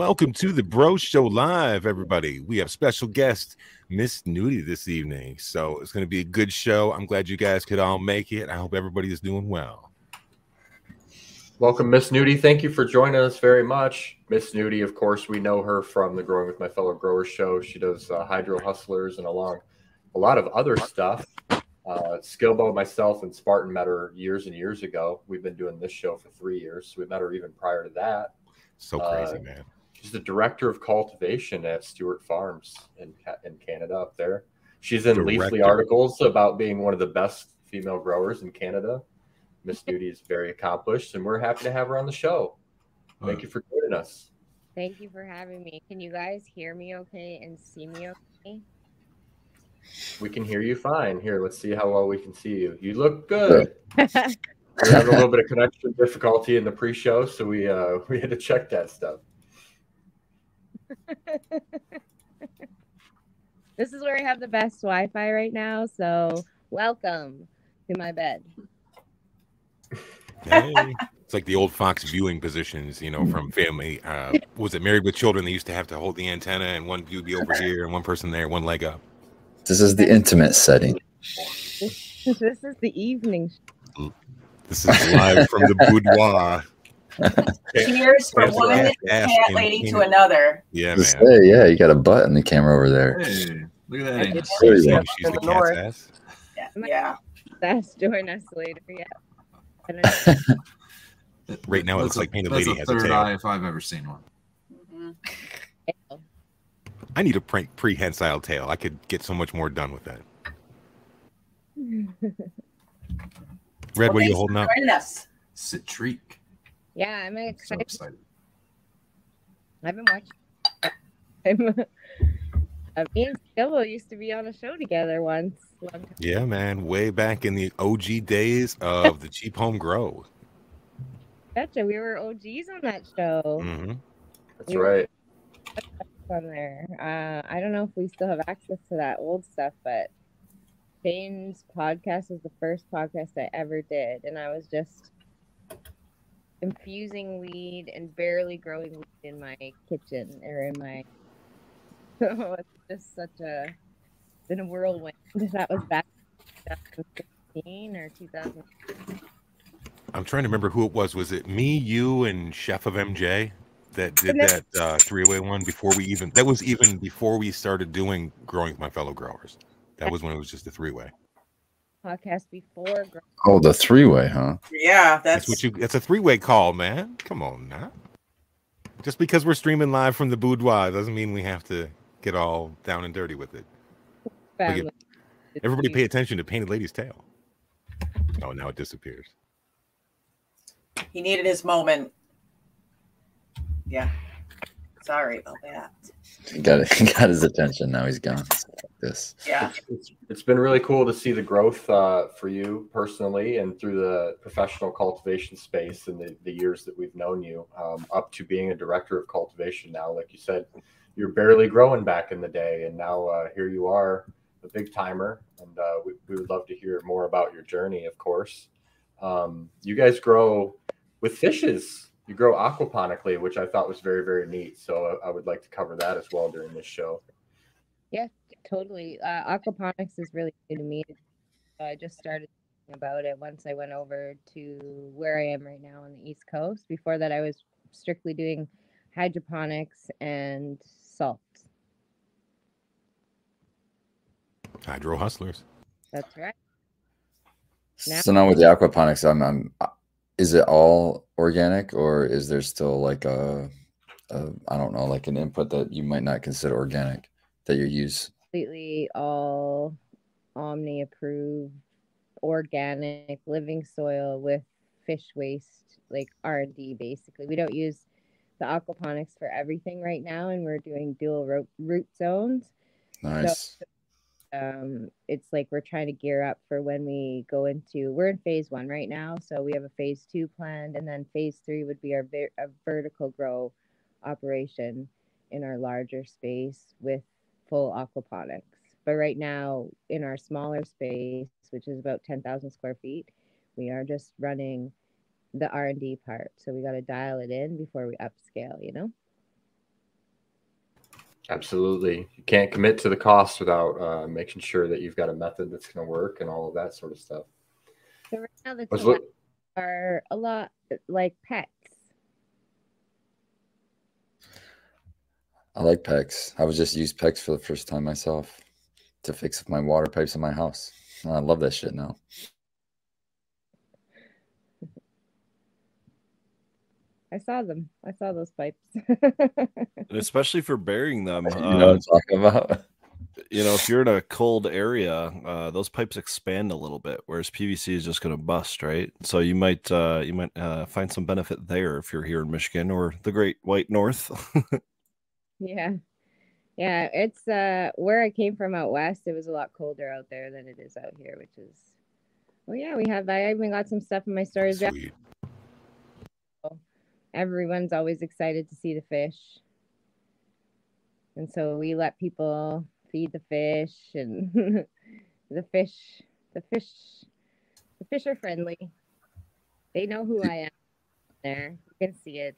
Welcome to the Bro Show Live, everybody. We have special guest Miss Nudie this evening. So it's going to be a good show. I'm glad you guys could all make it. I hope everybody is doing well. Welcome, Miss Nudie. Thank you for joining us very much. Miss Nudie, of course, we know her from the Growing with My Fellow Growers show. She does uh, Hydro Hustlers and along a lot of other stuff. Uh, Skilbo, myself, and Spartan met her years and years ago. We've been doing this show for three years. So we met her even prior to that. So crazy, Uh, man. She's the director of cultivation at Stewart Farms in, in Canada up there. She's in Leafly articles about being one of the best female growers in Canada. Miss Duty is very accomplished, and we're happy to have her on the show. Thank you for joining us. Thank you for having me. Can you guys hear me okay and see me okay? We can hear you fine. Here, let's see how well we can see you. You look good. we had a little bit of connection difficulty in the pre-show, so we uh, we had to check that stuff. this is where I have the best Wi Fi right now. So, welcome to my bed. Hey. It's like the old Fox viewing positions, you know, from family. Uh, was it Married with Children? They used to have to hold the antenna, and one would be over here, and one person there, one leg up. This is the intimate setting. This, this is the evening. This is live from the boudoir. Cheers from Ask- one ask- ask cat and- lady to another. Yeah, man. say, yeah, you got a butt in the camera over there. Hey, look at that. did angle. There you She's, go. she's the the cat's ass. Yeah. yeah. That's join us later. Yeah. I don't know. Right now, it looks like Painted Lady has a third tail. eye if I've ever seen one. Mhm. I need a pre- prehensile tail. I could get so much more done with that. Red, Well, what are you holding for up? Joining us. Citrique. Yeah, I'm So excited. excited. I've been watching. I'm, uh, me and Skilbo used to be on a show together once. Long time. Yeah, man. Way back in the OG days of the Cheap Home Grow. Gotcha. We were OGs on that show. hmm That's right. on there. Uh, I don't know if we still have access to that old stuff, but Shane's podcast was the first podcast I ever did, and I was just infusing weed and barely growing weed in my kitchen or in my. So it's just such a been a whirlwind. That was back in 2016 or 2000. I'm trying to remember who it was. Was it me, you, and Chef of MJ? that did that uh, three-way one before we even. That was even before we started doing growing with my fellow growers. That was when it was just a three-way. Podcast before. Oh, the three way, huh? Yeah, That's that's, what you. It's a three-way call, man. Come on now. Just because we're streaming live from the boudoir doesn't mean we have to get all down and dirty with it. family. Everybody pay attention to Painted Lady's tail. Oh, now it disappears. he needed his moment. Yeah. Sorry about that. He got he got his attention. Now he's gone. This. Yeah. It's, it's been really cool to see the growth uh, for you personally and through the professional cultivation space in the, the years that we've known you um, up to being a director of cultivation now. Like you said, you're barely growing back in the day, and now uh, here you are, a big timer. And uh, we, we would love to hear more about your journey, of course. Um, you guys grow with fishes. You grow aquaponically, which I thought was very, very neat. So I would like to cover that as well during this show. Yeah, totally. Uh, aquaponics is really new to me. So I just started thinking about it once I went over to where I am right now on the East Coast. Before that, I was strictly doing hydroponics and salt. Hydro hustlers. That's right. Now- So now with the aquaponics, I'm, I'm uh, is it all organic or is there still like a, a I don't know, like an input that you might not consider organic that you use? Completely all OMRI approved, organic, living soil with fish waste, like R and D. Basically, we don't use the aquaponics for everything right now, and we're doing dual ro- root zones. Nice. um it's like we're trying to gear up for when we go into we're in phase one right now so we have a phase two planned and then phase three would be our ver- a vertical grow operation in our larger space with full aquaponics but right now in our smaller space which is about 10,000 square feet we are just running the r&d part so we got to dial it in before we upscale you know Absolutely. You can't commit to the cost without uh, making sure that you've got a method that's going to work and all of that sort of stuff. so right now the are a lot like pets I like PEX. I was just used PEX for the first time myself to fix up my water pipes in my house. I love that shit now. I saw them. I saw those pipes. Especially for burying them. you know what Uh, I'm talking about? you know, if you're in a cold area, uh, those pipes expand a little bit, whereas PVC is just going to bust, right? So you might uh, you might uh, find some benefit there if you're here in Michigan or the Great White North. yeah. Yeah, it's uh where I came from out west, it was a lot colder out there than it is out here, which is well yeah, we have I even got some stuff in my storage. Sweet. Everyone's always excited to see the fish. And so we let people feed the fish and the fish the fish the fish are friendly. They know who I am there. You can see it.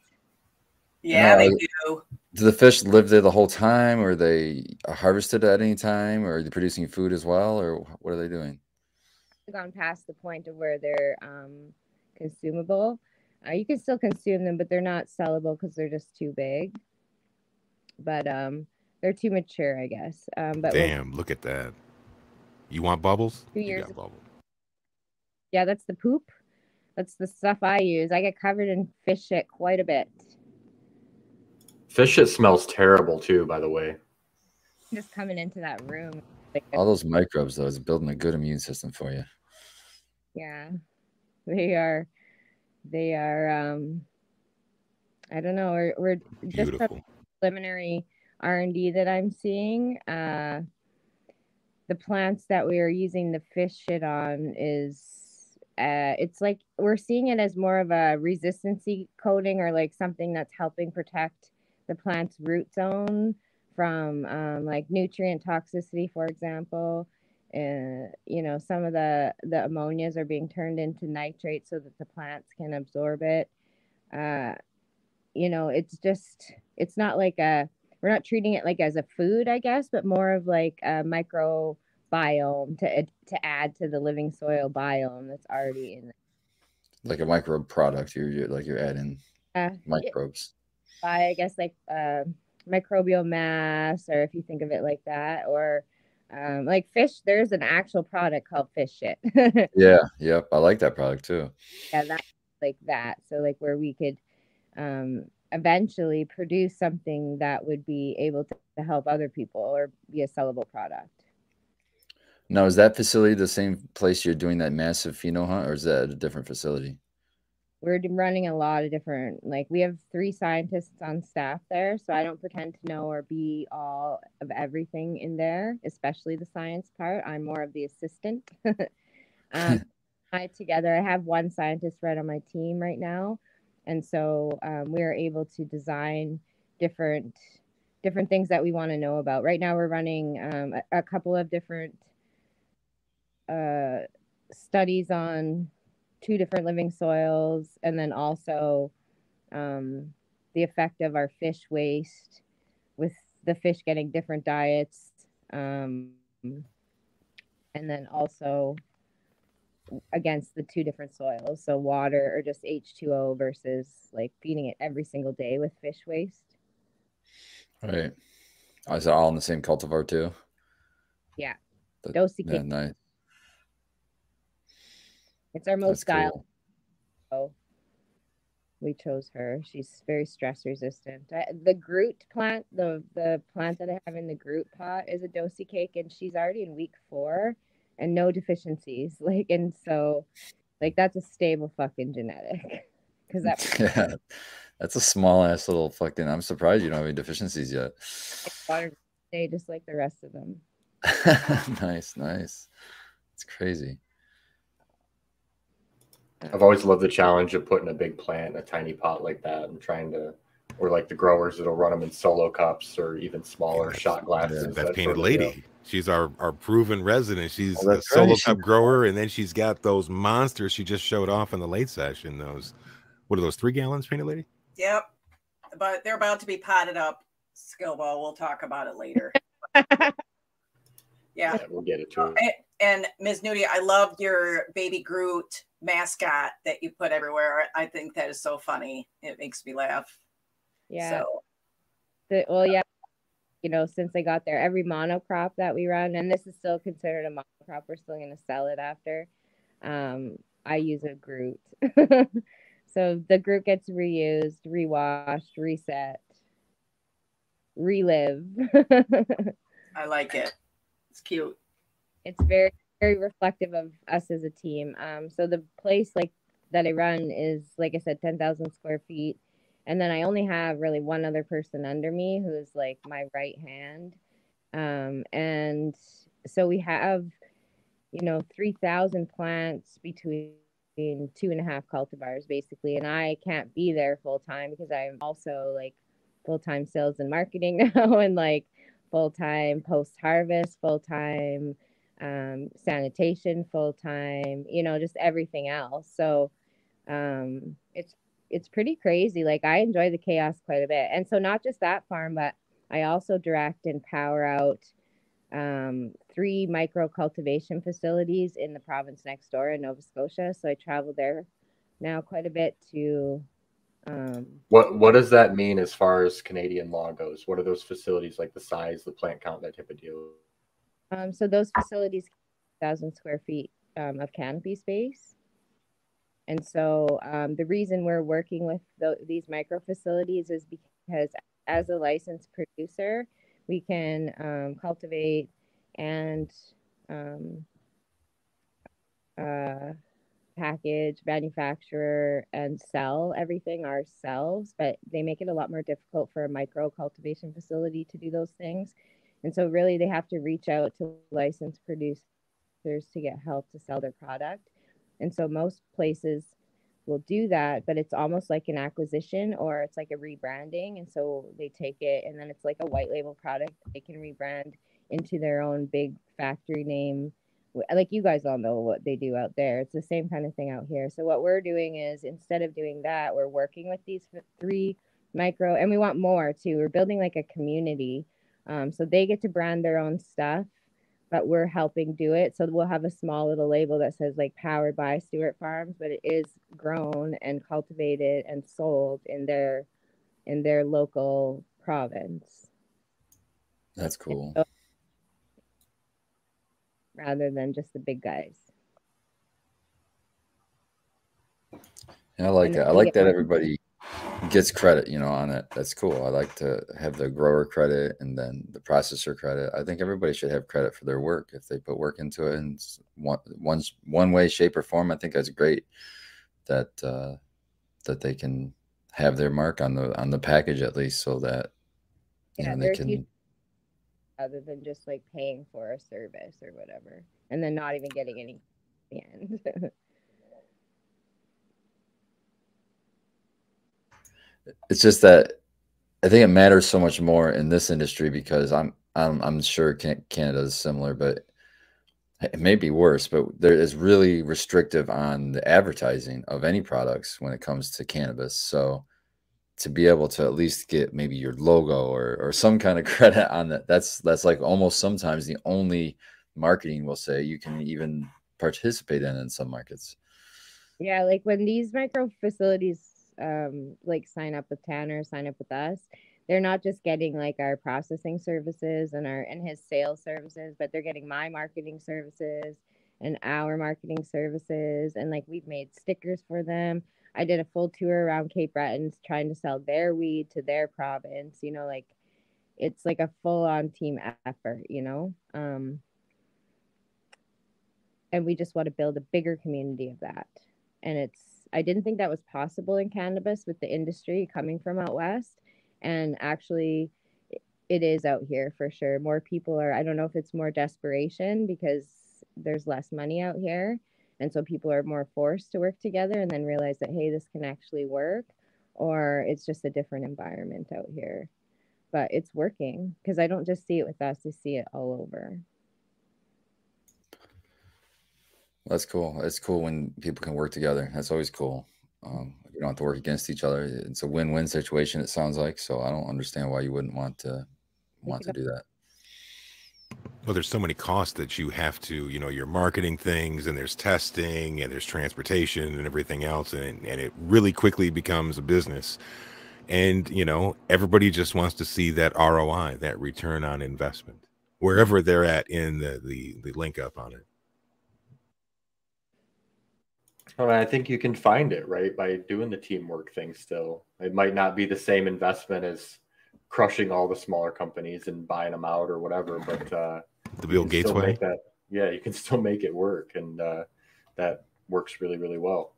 Yeah, No, they do. Do the fish live there the whole time, or are they harvested at any time, or are they producing food as well, or what are they doing? gone past the point of where they're um, consumable. Uh, you can still consume them, but they're not sellable because they're just too big. But um, they're too mature, I guess. Um, but we'll- Damn, look at that. You want bubbles? Two You years got of- bubbles. yeah, that's the poop. That's the stuff I use. I get covered in fish shit quite a bit. Fish shit smells terrible too, by the way. Just coming into that room. All those microbes, though, is building a good immune system for you. yeah, they are. They are. Um, I don't know. We're, we're just from preliminary R&D that I'm seeing, uh, the plants that we are using the fish shit on is uh, it's like we're seeing it as more of a resistancy coating or like something that's helping protect the plant's root zone from um, like nutrient toxicity, for example. Uh, you know, some of the the ammonias are being turned into nitrate so that the plants can absorb it. Uh, you know, it's just it's not like a we're not treating it like as a food, I guess, but more of like a microbiome to to add to the living soil biome that's already in. Like a microbe product, you're, you're like you're adding Uh, microbes. By I guess like uh, microbial mass, or if you think of it like that, or um, like fish. There's an actual product called fish shit. Yeah, yep. I like that product too. yeah, that like that. So like where we could um, eventually produce something that would be able to, to help other people or be a sellable product. Now, is that facility the same place you're doing that massive pheno hunt, or is that a different facility? We're running a lot of different like we have three scientists on staff there so i don't pretend to know or be all of everything in there especially the science part. I'm more of the assistant. Um, i together i have one scientist right on my team right now and so um, we are able to design different different things that we want to know about. Right now we're running um, a, a couple of different uh, studies on two different living soils and then also um, the effect of our fish waste with the fish getting different diets um, and then also against the two different soils so water or just h2o versus like feeding it every single day with fish waste Right. Is it all in the same cultivar too? yeah dosey Yeah, nice. It's our most style cool. so we chose her. She's very stress resistant. I, the Groot plant, the the plant that I have in the Groot pot is a dosey cake, and she's already in week four, and no deficiencies. Like, and so, like that's a stable fucking genetic, because that yeah, that's a small ass little fucking. I'm surprised you don't have any deficiencies yet. water day just like the rest of them. nice, nice. It's crazy. I've always loved the challenge of putting a big plant in a tiny pot like that and trying to, or like the growers that'll run them in solo cups or even smaller that's- shot glasses. That's that painted sort of deal. lady. She's our, our proven resident. She's Oh, a that's solo right. cup grower, and then she's got those monsters she just showed off in the late session. Those what are those three gallons, painted lady? Yep. But they're about to be potted up. Skilbo, we'll talk about it later. Yeah. Yeah, we'll get it to it. And, and Ms. Nudie, I loved your baby Groot mascot that you put everywhere. I think that is so funny. It makes me laugh. Yeah. So The, well, yeah. You know, since I got there, every monocrop that we run, and this is still considered a monocrop, we're still going to sell it after. Um, I use a Groot. so the Groot gets reused, rewashed, reset, relive. I like it. It's cute. it's very very reflective of us as a team. Um so the place like that i run is like i said 10,000 square feet. And then i only have really one other person under me who's like my right hand. Um and so we have you know 3,000 plants between two and a half cultivars basically. And i can't be there full time because i'm also like full-time sales and marketing now and like full-time post-harvest full-time um, sanitation full-time you know just everything else so um, it's it's pretty crazy like i enjoy the chaos quite a bit and so not just that farm but i also direct and power out um, three micro cultivation facilities in the province next door in nova scotia so i travel there now quite a bit to um, What What does that mean as far as Canadian law goes? What are those facilities like? The size, the plant count, that type of deal. Um, so those facilities, thousand square feet um, of canopy space. And so um, the reason we're working with tho- these micro facilities is because as a licensed producer, we can um, cultivate and um, uh, package, manufacture, and sell everything ourselves. But they make it a lot more difficult for a micro cultivation facility to do those things. And so, really, they have to reach out to licensed producers to get help to sell their product. And so, most places will do that, but it's almost like an acquisition or it's like a rebranding. And so, they take it and then it's like a white label product they can rebrand into their own big factory name. Like you guys all know what they do out there. It's the same kind of thing out here. So, what we're doing is instead of doing that, we're working with these three micro, and we want more too. We're building like a community um, so they get to brand their own stuff, but we're helping do it. So we'll have a small little label that says like powered by Stewart Farms, but it is grown and cultivated and sold in their in their local province That's cool. rather than just the big guys. And I like And that. I like that everybody gets credit, you know, on it. That's cool. I like to have the grower credit and then the processor credit. I think everybody should have credit for their work if they put work into it in one one one way, shape, or form. I think that's great that uh, that they can have their mark on the on the package at least, so that you Yeah, know they can. Rather than just like paying for a service or whatever, and then not even getting any in the end. It's just that I think it matters so much more in this industry because I'm I'm I'm sure Canada is similar, but it may be worse. But there is really restrictive on the advertising of any products when it comes to cannabis. So to be able to at least get maybe your logo or or some kind of credit on that, that's that's like almost sometimes the only marketing we'll say you can even participate in in some markets. Yeah, like when these micro facilities um like sign up with Tanner, sign up with us, they're not just getting like our processing services and our and his sales services, but they're getting my marketing services and our marketing services and like we've made stickers for them. I did a full tour around Cape Breton trying to sell their weed to their province, you know, like it's like a full on team effort, you know. Um and we just want to build a bigger community of that and it's i didn't think that was possible in cannabis with the industry coming from out west. And actually it is out here for sure. More people are i don't know if it's more desperation because there's less money out here. And so people are more forced to work together and then realize that hey this can actually work or it's just a different environment out here. But it's working because i don't just see it with us i see it all over That's cool. It's cool when people can work together. That's always cool. Um, you don't have to work against each other. It's a win-win situation. It sounds like. So I don't understand why you wouldn't want to want to do that. Well, there's so many costs that you have to, you know, you're marketing things and there's testing and there's transportation and everything else. And, and it really quickly becomes a business. And, you know, everybody just wants to see that ROI, that return on investment, wherever they're at in the, the, the link up on it. Well, I think you can find it right by doing the teamwork thing. Still, it might not be the same investment as crushing all the smaller companies and buying them out or whatever, but uh, The Bill Gates way. that. Yeah, you can still make it work, and uh, that works really, really well.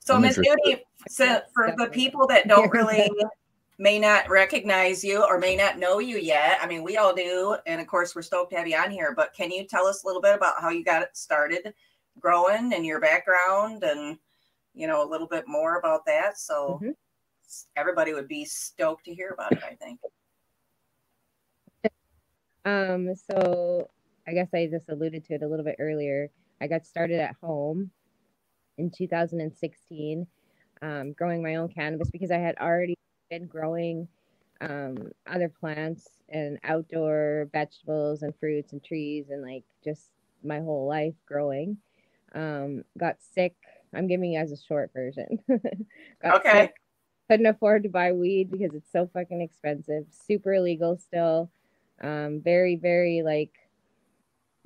So, I'm Miss interested. So for the people that don't really may not recognize you or may not know you yet, I mean, we all do, and of course, we're stoked to have you on here. But can you tell us a little bit about how you got it started growing and your background, and you know a little bit more about that? So Mhm. everybody would be stoked to hear about it. I think. Um, so I guess I just alluded to it a little bit earlier. I got started at home in 2016, um, growing my own cannabis because I had already been growing um, other plants and outdoor vegetables and fruits and trees and like just my whole life growing. Um, got sick. I'm giving you guys a short version. got Okay. sick, couldn't afford to buy weed because it's so fucking expensive. Super illegal still. Um, very, very like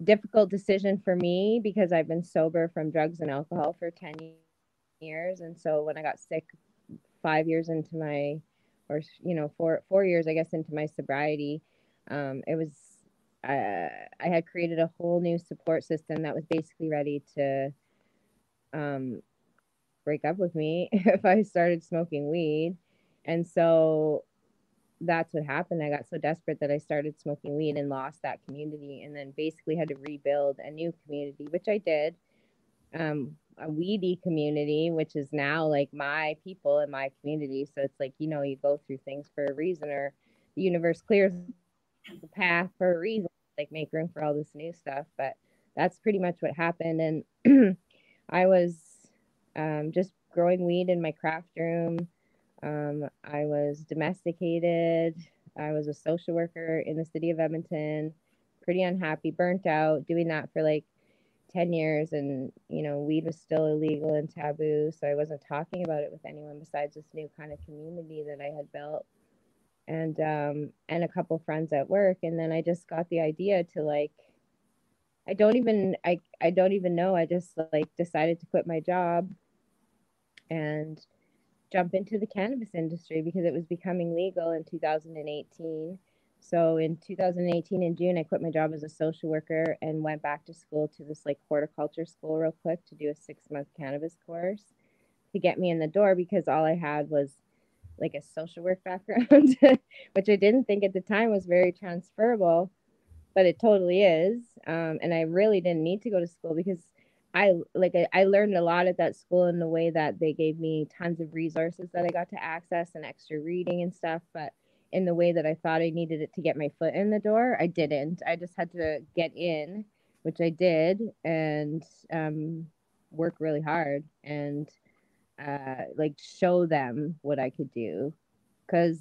difficult decision for me because I've been sober from drugs and alcohol for 10 years. And so when I got sick five years into my, or, you know, four, four years, I guess, into my sobriety, um, it was, I had created a whole new support system that was basically ready to um, break up with me if I started smoking weed. And so that's what happened. I got so desperate that I started smoking weed and lost that community, and then basically had to rebuild a new community, which I did. Um, a weedy community, which is now like my people in my community. So it's like, you know, you go through things for a reason, or the universe clears the path for a reason, like make room for all this new stuff. But that's pretty much what happened. And I was um, just growing weed in my craft room. Um, I was domesticated. I was a social worker in the city of Edmonton, pretty unhappy, burnt out, doing that for like 10 years and you know weed was still illegal and taboo so i wasn't talking about it with anyone besides this new kind of community that i had built and um and a couple friends at work. And then i just got the idea to like i don't even i i don't even know. I just like decided to quit my job and jump into the cannabis industry because it was becoming legal in 2018 so in 2018 in June, I quit my job as a social worker and went back to school to this like horticulture school real quick to do a six month cannabis course to get me in the door because all I had was like a social work background, which I didn't think at the time was very transferable, but it totally is. Um, and I really didn't need to go to school because I like I, I learned a lot at that school in the way that they gave me tons of resources that I got to access and extra reading and stuff, but in the way that I thought I needed it to get my foot in the door. I didn't. I just had to get in, which I did, and um, work really hard and uh, like show them what I could do. Because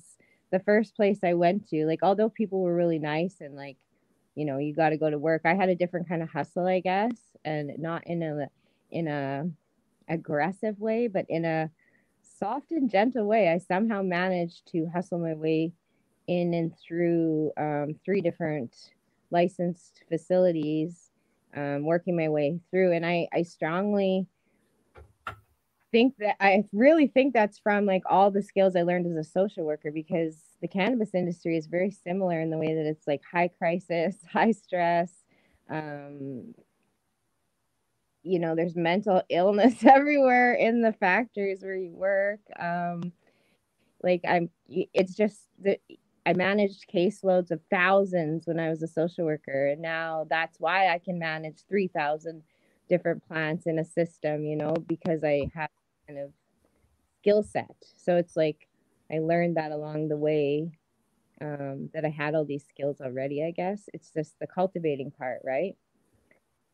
the first place I went to, like, although people were really nice and like, you know, you got to go to work, I had a different kind of hustle, I guess, and not in a in a aggressive way, but in a soft and gentle way. I somehow managed to hustle my way in and through um, three different licensed facilities, um, working my way through. And I, I strongly think that I really think that's from like all the skills I learned as a social worker because the cannabis industry is very similar in the way that it's like high crisis, high stress. Um, you know, there's mental illness everywhere in the factories where you work. Um, like I'm, it's just that I managed caseloads of thousands when I was a social worker. And now that's why I can manage 3,000 different plants in a system, you know, because I have kind of skill set. So it's like I learned that along the way um, that I had all these skills already, I guess. It's just the cultivating part, right?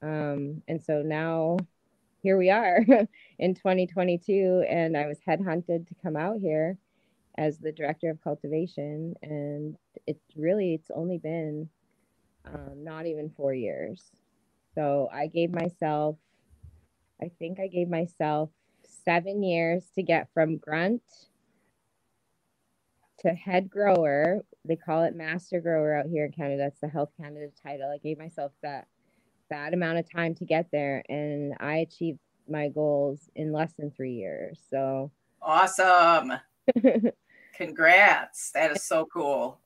Um, and so now here we are in 2022, and I was headhunted to come out here as the director of cultivation and it's really it's only been um, not even four years so i gave myself i think i gave myself seven years to get from grunt to head grower they call it master grower out here in canada that's the health canada title i gave myself that that amount of time to get there and i achieved my goals in less than three years so Awesome. Congrats. That is so cool.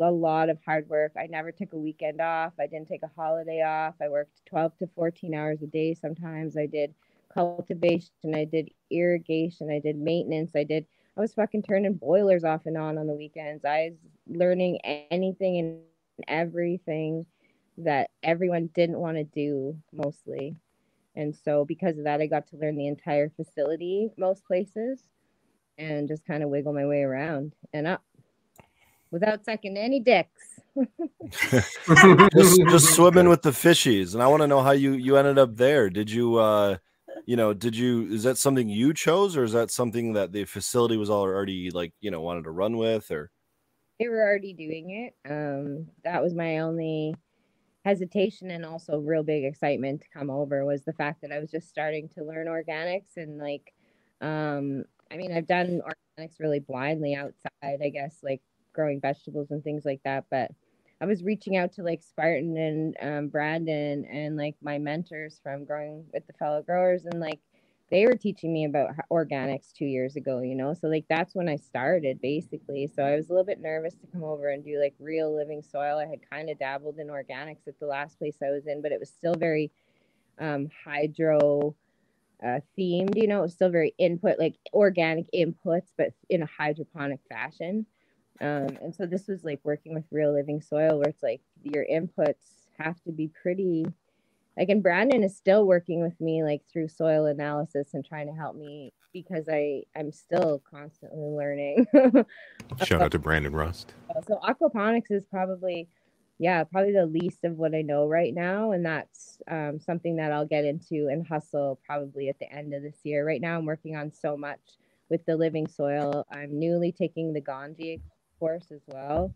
a lot of hard work. I never took a weekend off. I didn't take a holiday off. I worked 12 to 14 hours a day sometimes. I did cultivation, I did irrigation, I did maintenance, I did I was fucking turning boilers off and on on the weekends. I was learning anything and everything that everyone didn't want to do mostly. And so because of that I got to learn the entire facility most places and just kind of wiggle my way around and up without sucking any dicks. just, just swimming with the fishies and i want to know how you you ended up there did you uh you know did you is that something you chose or is that something that the facility was already like you know wanted to run with or they were already doing it. Um, that was my only hesitation and also real big excitement to come over was the fact that I was just starting to learn organics and like um I mean I've done organics really blindly outside, I guess, like growing vegetables and things like that, but I was reaching out to like Spartan and um, Brandon and like my mentors from growing with the fellow growers and like they were teaching me about organics two years ago, you know. So like that's when I started basically. So I was a little bit nervous to come over and do like real living soil. I had kind of dabbled in organics at the last place I was in, but it was still very um, hydro uh, themed. You know, it was still very input like organic inputs, but in a hydroponic fashion. Um, and so this was like working with real living soil, where it's like your inputs have to be pretty like and brandon is still working with me like through soil analysis and trying to help me because i i'm still constantly learning. Shout out to Brandon Rust. so aquaponics is probably yeah probably the least of what i know right now and that's um, something that i'll get into and hustle probably at the end of this year. Right now i'm working on so much with the living soil. I'm newly taking the Ganjier course as well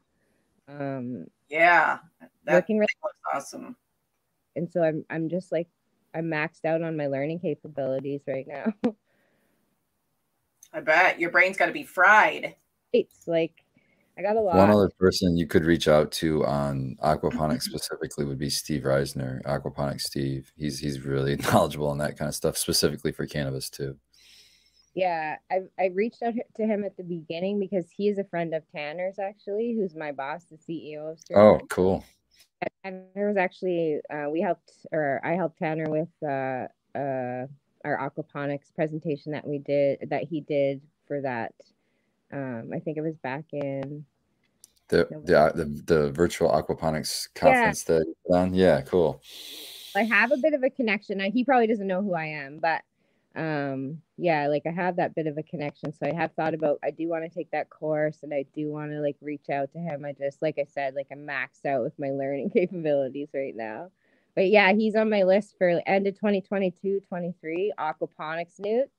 um, Yeah. That working really was awesome. and so I'm I'm just like I'm maxed out on my learning capabilities right now. I bet your brain's got to be fried. it's like I got a lot. One other person you could reach out to on aquaponics specifically would be Steve Reisner, Aquaponics Steve. He's he's really knowledgeable on that kind of stuff, specifically for cannabis too. Yeah, I I reached out to him at the beginning because he is a friend of Tanner's actually, who's my boss, the CEO of. Oh, Sterling. cool. Tanner was actually uh, we helped or I helped Tanner with uh, uh, our aquaponics presentation that we did that he did for that. Um, I think it was back in The the uh, the, the virtual aquaponics conference that you on. Yeah, cool. I have a bit of a connection. I, he probably doesn't know who I am, but um yeah, like I have that bit of a connection. So I have thought about I do want to take that course and I do want to like reach out to him. I just like I said, like I'm maxed out with my learning capabilities right now. But yeah, he's on my list for end of 2022, 23, aquaponics newts.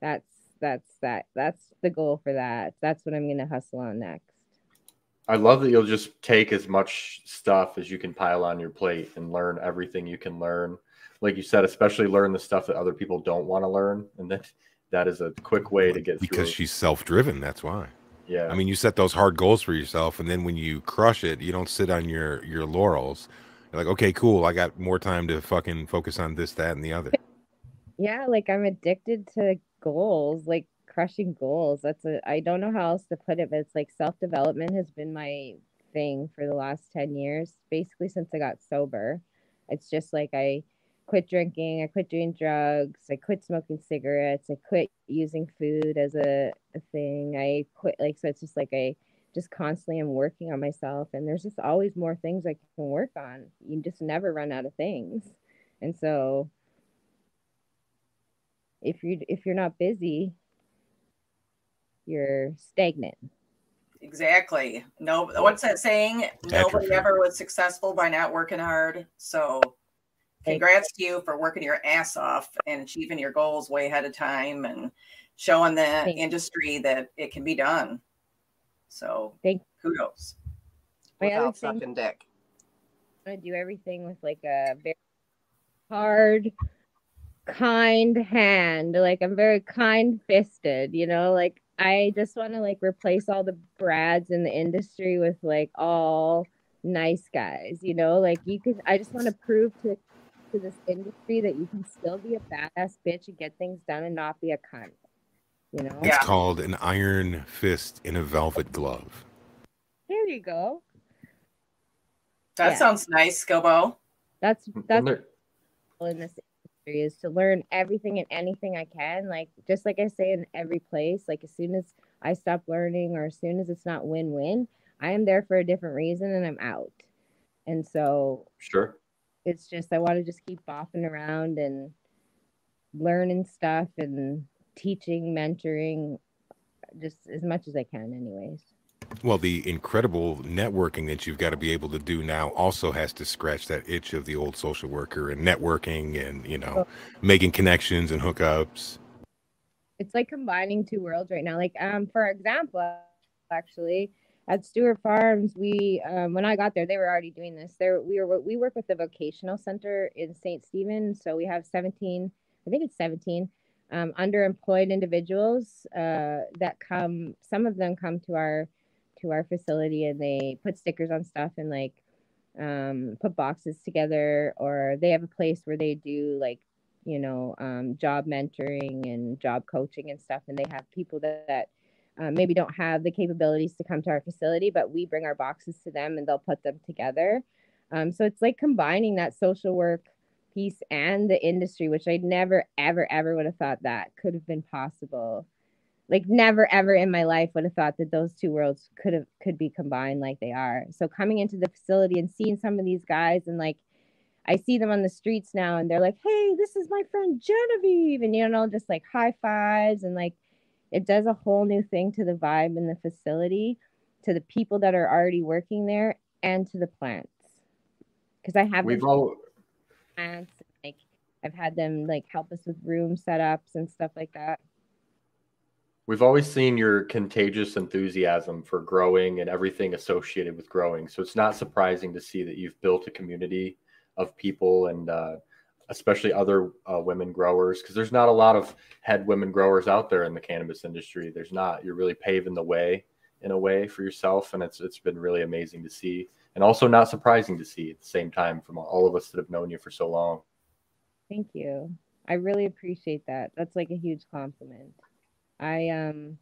That's that's that that's the goal for that. That's what I'm gonna hustle on next. I love that you'll just take as much stuff as you can pile on your plate and learn everything you can learn. Like you said, especially learn the stuff that other people don't want to learn, and then that is a quick way to get because through. she's self-driven. That's why. yeah, I mean, you set those hard goals for yourself, and then when you crush it, you don't sit on your your laurels. You're like, okay, cool. I got more time to fucking focus on this, that, and the other. Yeah, like I'm addicted to goals, like crushing goals. That's a I don't know how else to put it, but it's like self-development has been my thing for the last 10 years, basically since I got sober. It's just like I quit drinking, I quit doing drugs, I quit smoking cigarettes, I quit using food as a, a thing. I quit like so it's just like I just constantly am working on myself and there's just always more things I can work on. You just never run out of things. And so if you if you're not busy, you're stagnant. Exactly. No, what's that saying? Nobody ever was successful by not working hard. So, congrats to you for working your ass off and achieving your goals way ahead of time and showing the Thank- industry that it can be done. So, Thank- kudos. My other Without thing- sucking dick. I do everything with like a very hard, kind hand. Like I'm very kind fisted, you know, like I just want to like replace all the Brads in the industry with like all nice guys, you know, like you could I just want to prove to to this industry that you can still be a badass bitch and get things done and not be a cunt. You know? It's Yeah. called an iron fist in a velvet glove. There you go. That Yeah. sounds nice, Skilbo. That's mm-hmm. that's there- in this industry is to learn everything and anything I can. Like just like I say in every place, like as soon as I stop learning or as soon as it's not win-win, I am there for a different reason and I'm out. And so sure. It's just I want to just keep bopping around and learning stuff and teaching, mentoring just as much as I can anyways. Well, the incredible networking that you've got to be able to do now also has to scratch that itch of the old social worker and networking and, you know, making connections and hookups. it's like combining two worlds right now. Like, um, for example, actually, at Stewart Farms, we um, when I got there, they were already doing this. There, we were we work with the vocational center in St. Stephen, so we have seventeen, I think it's seventeen, um, underemployed individuals uh, that come. Some of them come to our to our facility and they put stickers on stuff and like um, put boxes together, or they have a place where they do like you know, um, job mentoring and job coaching and stuff. And they have people that, that uh, maybe don't have the capabilities to come to our facility, but we bring our boxes to them and they'll put them together. Um, so it's like combining that social work piece and the industry, which I never, ever, ever would have thought that could have been possible. Like never, ever in my life would have thought that those two worlds could have could be combined like they are. So coming into the facility and seeing some of these guys and like I see them on the streets now and they're like, hey, this is my friend Genevieve. And, you know, just like high fives and like it does a whole new thing to the vibe in the facility, to the people that are already working there and to the plants. Because I have We've all plants, like I've had them like help us with room setups and stuff like that. We've always seen your contagious enthusiasm for growing and everything associated with growing. So it's not surprising to see that you've built a community of people and uh, especially other uh, women growers, because there's not a lot of head women growers out there in the cannabis industry. There's not. You're really paving the way in a way for yourself, and it's it's been really amazing to see, and also not surprising to see at the same time from all of us that have known you for so long. Thank you. I really appreciate that. That's like a huge compliment. I um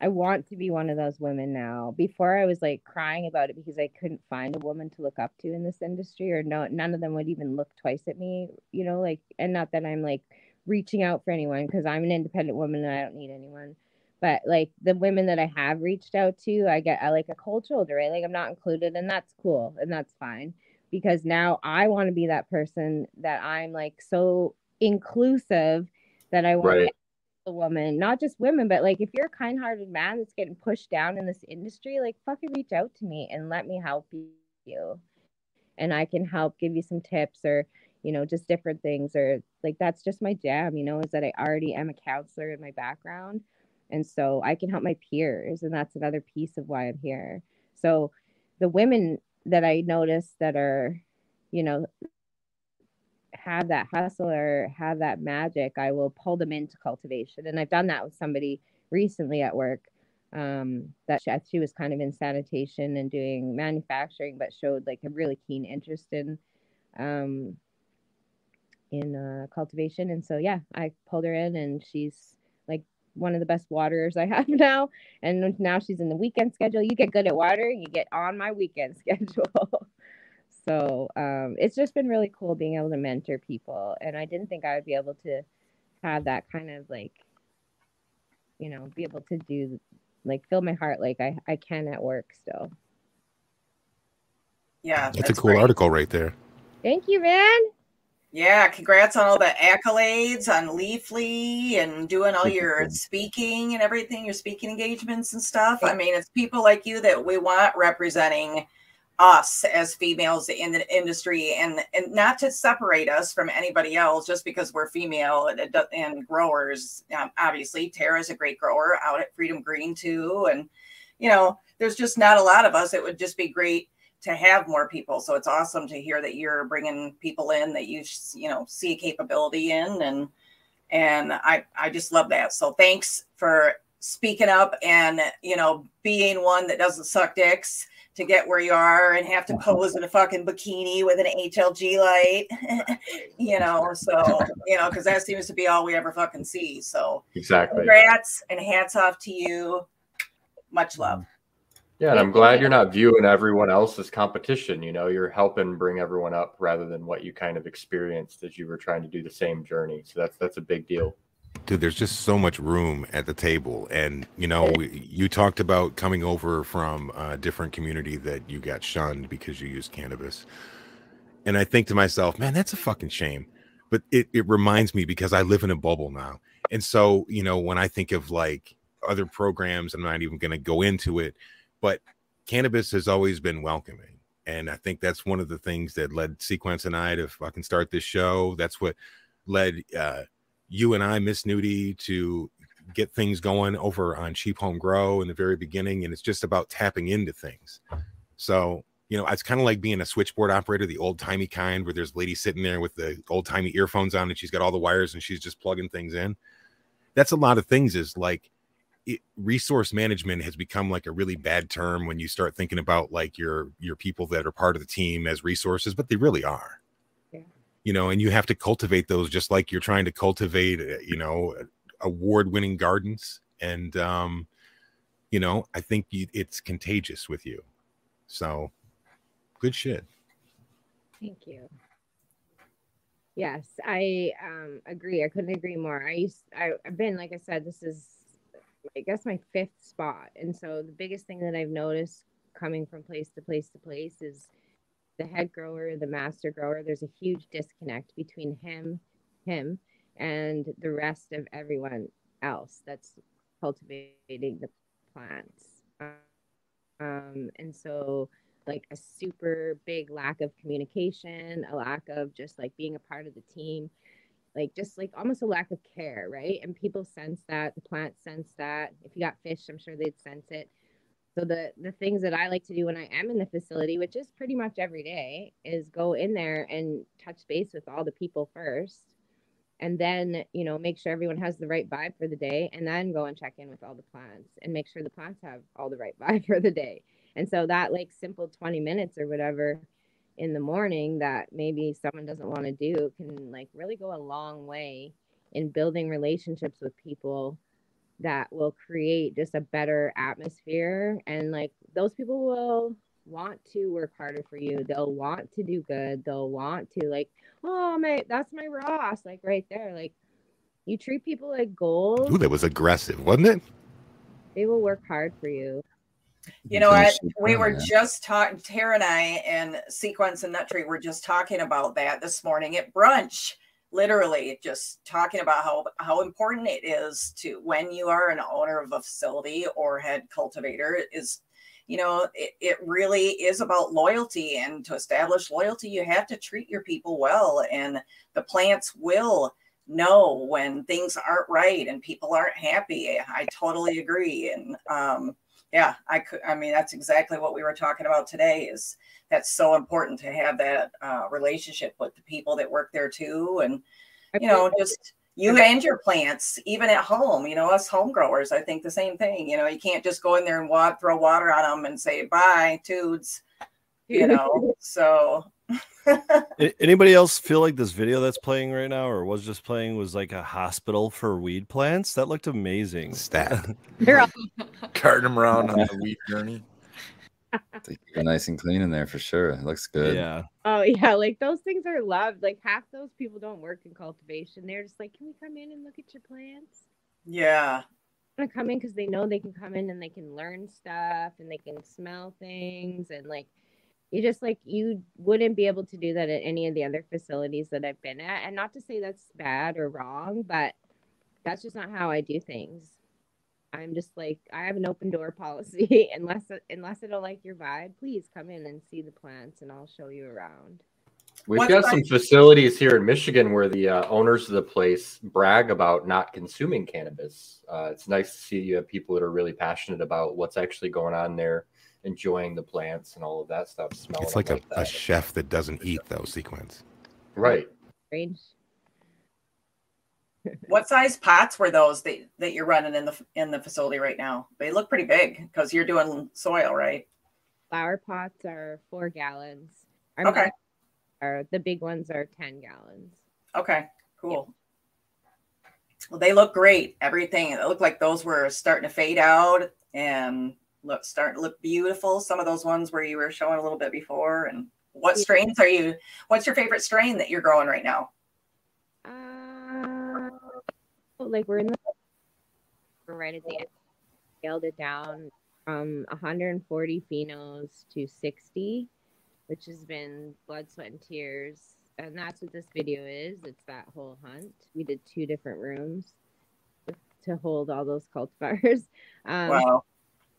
I want to be one of those women now. Before I was like crying about it because I couldn't find a woman to look up to in this industry or no none of them would even look twice at me, you know, like and not that I'm like reaching out for anyone because I'm an independent woman and I don't need anyone. But like the women that I have reached out to, I get I like a cold shoulder, right? Like I'm not included and that's cool and that's fine because now I want to be that person that I'm like so inclusive that I want Right. A woman, not just women, but like if you're a kind-hearted man that's getting pushed down in this industry, like fucking reach out to me and let me help you. And I can help give you some tips or, you know, just different things or like that's just my jam, you know, is that I already am a counselor in my background. And so I can help my peers and that's another piece of why I'm here. So the women that I notice that are, you know, have that hustle or have that magic, I will pull them into cultivation. And I've done that with somebody recently at work. Um, that she, she was kind of in sanitation and doing manufacturing, but showed like a really keen interest in um, in uh, cultivation. And so yeah, I pulled her in, and she's like one of the best waterers I have now. And now she's in the weekend schedule. You get good at watering, you get on my weekend schedule. So um, it's just been really cool being able to mentor people. And I didn't think I would be able to have that kind of like, you know, be able to do like fill my heart like I, I can at work still. Yeah, That's, a cool great. article right there. Thank you, man. Yeah, congrats on all the accolades on Leafly and doing all your speaking and everything, your speaking engagements and stuff. I mean, it's people like you that we want representing us as females in the industry and and not to separate us from anybody else just because we're female and, and growers um, obviously tara's a great grower out at freedom green too. And you know there's just not a lot of us. It would just be great to have more people. So it's awesome to hear that you're bringing people in that you you know see capability in and and i i just love that. So thanks for speaking up and you know being one that doesn't suck dicks to get where you are and have to mm-hmm. pose in a fucking bikini with an HLG light, you know. So, you know, because that seems to be all we ever fucking see. So, Exactly. congrats and hats off to you. Much love. Mm-hmm. Yeah, and I'm glad you're not viewing everyone else as competition. You know, you're helping bring everyone up rather than what you kind of experienced as you were trying to do the same journey. So that's that's a big deal. Dude there's just so much room at the table. And you know we- you talked about coming over from a different community that you got shunned because you used cannabis. And i think to myself man that's a fucking shame. But it, it reminds me because i live in a bubble now. And so you know when i think of like other programs i'm not even going to go into it but cannabis has always been welcoming. And i think that's one of the things that led sequence and i to fucking start this show. That's what led uh you and I, Miss Nudie, to get things going over on Cheap Home Grow in the very beginning. And it's just about tapping into things. So, you know, it's kind of like being a switchboard operator, the old timey kind, where there's lady sitting there with the old timey earphones on and she's got all the wires and she's just plugging things in. That's a lot of things, is like it, resource management has become like a really bad term when you start thinking about like your your people that are part of the team as resources, but they really are you know, and you have to cultivate those just like you're trying to cultivate, uh, you know, award winning gardens. And, um, you know, I think you, it's contagious with you. So good shit. Thank you. Yes, I um, agree. I couldn't agree more. I used I, I've been like I said, this is I guess my fifth spot, and so the biggest thing that I've noticed coming from place to place to place is the head grower, the master grower. There's a huge disconnect between him, him, and the rest of everyone else that's cultivating the plants. Um, and so like a super big lack of communication, a lack of just like being a part of the team, like just like almost a lack of care, right? And people sense that, the plants sense that. If you got fish, I'm sure they'd sense it. So the the things that I like to do when I am in the facility, which is pretty much every day, is go in there and touch base with all the people first, and then you know make sure everyone has the right vibe for the day, and then go and check in with all the plants and make sure the plants have all the right vibe for the day. And so that like simple twenty minutes or whatever in the morning that maybe someone doesn't want to do can like really go a long way in building relationships with people that will create just a better atmosphere and like those people will want to work harder for you they'll want to do good they'll want to like oh my that's my ross like right there like you treat people like gold Ooh, that was aggressive, wasn't it? they will work hard for you You know what? We were just talking, Tara and I and Sequence and Nut Tree were just talking about that this morning at brunch. Literally, just talking about how how important it is to when you are an owner of a facility or head cultivator is, you know, it, it really is about loyalty. And to establish loyalty, you have to treat your people well, and the plants will know when things aren't right and people aren't happy. I totally agree. And um, yeah i could i mean that's exactly what we were talking about today is that's so important to have that uh, relationship with the people that work there too and you know just you and your plants even at home you know us home growers i think the same thing you know you can't just go in there and wa- throw water on them and say bye tudes you know so Anybody else feel like this video that's playing right now, or was just playing, was like a hospital for weed plants? That looked amazing. Stat. They're all- Carting them around on the weed journey. They keep it nice and clean in there for sure. It looks good. Yeah. Oh yeah, like those things are loved. Like half those people don't work in cultivation. They're just like, can we come in and look at your plants? yeah Want to come in because they know they can come in and they can learn stuff and they can smell things and like you just like you wouldn't be able to do that at any of the other facilities that I've been at. And not to say that's bad or wrong, but that's just not how I do things. I'm just like I have an open door policy. unless unless I don't like your vibe, please come in and see the plants and I'll show you around. We've What's got that? some facilities here in Michigan where the uh, owners of the place brag about not consuming cannabis. Uh, it's nice to see you have people that are really passionate about what's actually going on there, enjoying the plants and all of that stuff. Smelling It's them like a, a chef that doesn't eat those sequence. right. Strange. What size pots were those that, that you're running in the in the facility right now they look pretty big because you're doing soil right Flower pots are four gallons. Our Okay. Are the big ones are ten gallons. Okay, cool. Well, they look great. Everything. It looked like those were starting to fade out and look starting to look beautiful. Some of those ones where you were showing a little bit before. And what Yeah. strains are you? What's your favorite strain that you're growing right now? Uh, like we're in the we're right at the end. Scaled it down from 140 phenos to 60, which has been blood, sweat, and tears. And that's what this video is. It's that whole hunt. We did two different rooms to hold all those cultivars. Um, wow.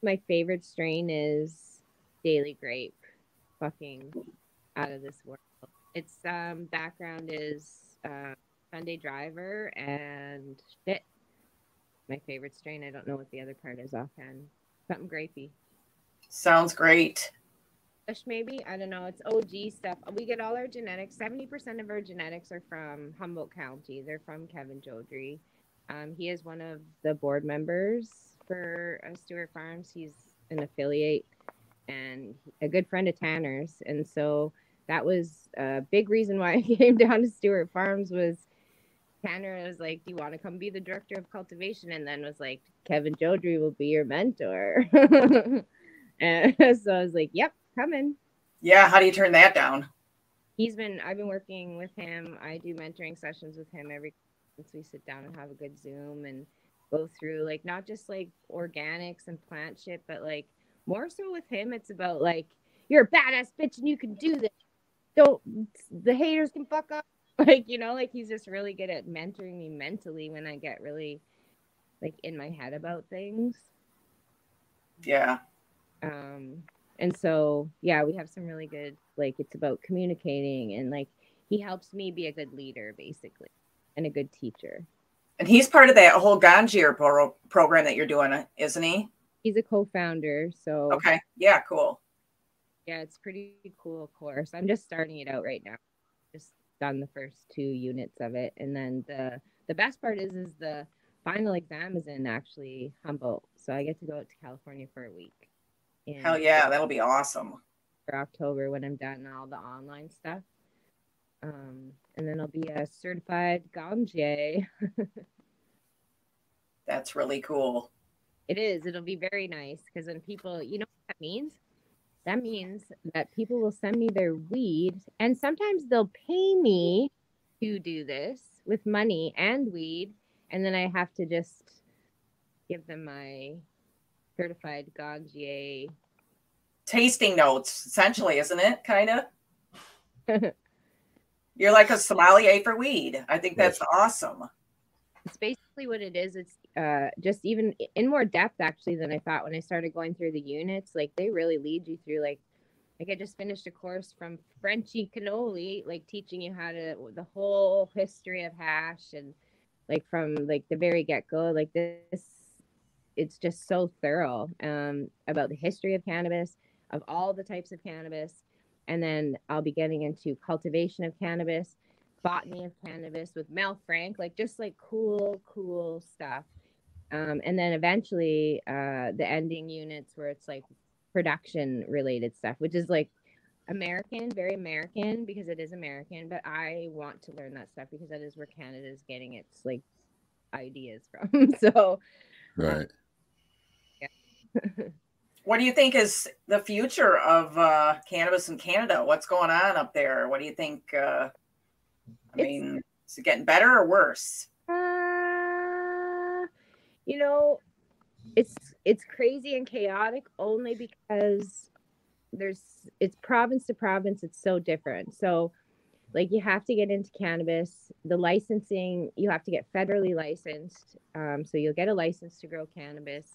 my favorite strain is Daily Grape. Fucking out of this world. Its um, background is uh, Sunday Driver and shit. My favorite strain. I don't know what the other part is offhand. Something grapey. Sounds great. Bush maybe. I don't know. It's OG stuff. We get all our genetics. 70% of our genetics are from Humboldt County. They're from Kevin Jodrey. Um, he is one of the board members for uh, Stewart Farms. He's an affiliate and a good friend of Tanner's. And so that was a big reason why I came down to Stewart Farms was Tanner was like, "Do you want to come be the director of cultivation?" And then was like, "Kevin Jodrey will be your mentor." and so I was like, "Yep, coming." Yeah. How do you turn that down? He's been. I've been working with him. I do mentoring sessions with him every. Once we sit down and have a good Zoom and go through like not just like organics and plant shit, but like more so with him, it's about like you're a badass bitch and you can do this. Don't the haters can fuck up. Like you know, like he's just really good at mentoring me mentally when I get really like in my head about things. Yeah. Um, and so yeah, we have some really good like it's about communicating and like he helps me be a good leader basically and a good teacher. And he's part of that whole Ganjier pro- program that you're doing, isn't he? he's a co-founder. So Okay. Yeah, cool. yeah, it's pretty cool course. I'm just starting it out right now. Done the first two units of it, and then the the best part is is the final exam is in actually Humboldt, so I get to go out to California for a week. in Hell yeah, that'll be awesome. for October when I'm done all the online stuff. Um, and then I'll be a certified ganjier. That's really cool. It is. It'll be very nice because when people, you know what that means? That means that people will send me their weed, and sometimes they'll pay me to do this with money and weed, and then I have to just give them my certified ganjier. Tasting notes, essentially, isn't it? Kind of. You're like a sommelier for weed. I think that's awesome. it's basically what it is. It's uh, just even in more depth actually than I thought when I started going through the units. Like they really lead you through like like I just finished a course from Frenchy Cannoli, like teaching you how to the whole history of hash and like from like the very get go. Like this, it's just so thorough um, about the history of cannabis, of all the types of cannabis, and then I'll be getting into cultivation of cannabis, botany of cannabis with Mel Frank, like just like cool, cool stuff. Um, and then eventually uh, the ending units where it's like production related stuff, which is like American, very American because it is American. But I want to learn that stuff because that is where Canada is getting its like ideas from. so Right. What do you think is the future of uh, cannabis in Canada? What's going on up there? What do you think? Uh, I It's- mean, is it getting better or worse? Uh, you know, it's it's crazy and chaotic only because there's it's province to province. It's so different. So, like you have to get into cannabis. The licensing you have to get federally licensed. Um, so you'll get a license to grow cannabis.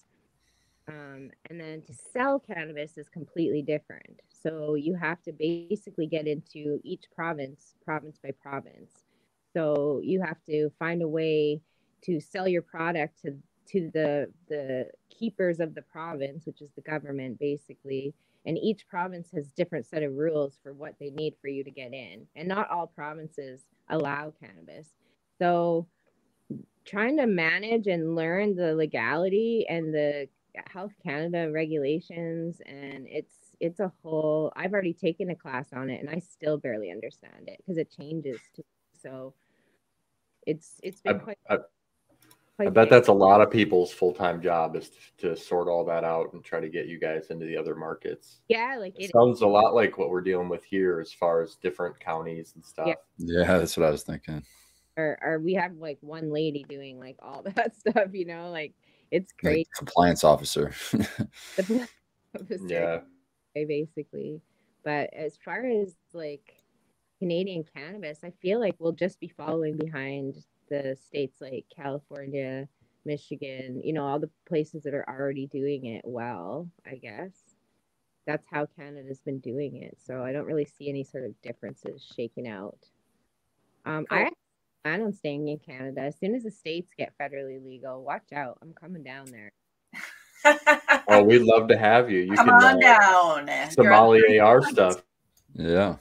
Um, and then to sell cannabis is completely different. So you have to basically get into each province, province by province. So you have to find a way to sell your product to to the the keepers of the province, which is the government basically. And each province has different set of rules for what they need for you to get in. And not all provinces allow cannabis. So trying to manage and learn the legality and the Health Canada regulations and it's it's a whole I've already taken a class on it and I still barely understand it because it changes too. So it's it's I, been quite, I, quite I bet big. that's a lot of people's full time job is to, to sort all that out and try to get you guys into the other markets. yeah, like It it sounds a lot like what we're dealing with here as far as different counties and stuff. Yeah, that's what I was thinking. or, or we have like one lady doing like all that stuff, you know, like it's Like great. compliance officer. The Yeah. basically. But as far as like Canadian cannabis, I feel like we'll just be following behind the states like California, Michigan, you know, all the places that are already doing it well, I guess. That's how Canada's been doing it. So I don't really see any sort of differences shaking out. Um, I Cool. Plan on staying in Canada as soon as the states get federally legal. Watch out, I'm coming down there. Oh, we'd love to have you. You Come can on uh, down. You're on sommelier our stuff. yeah.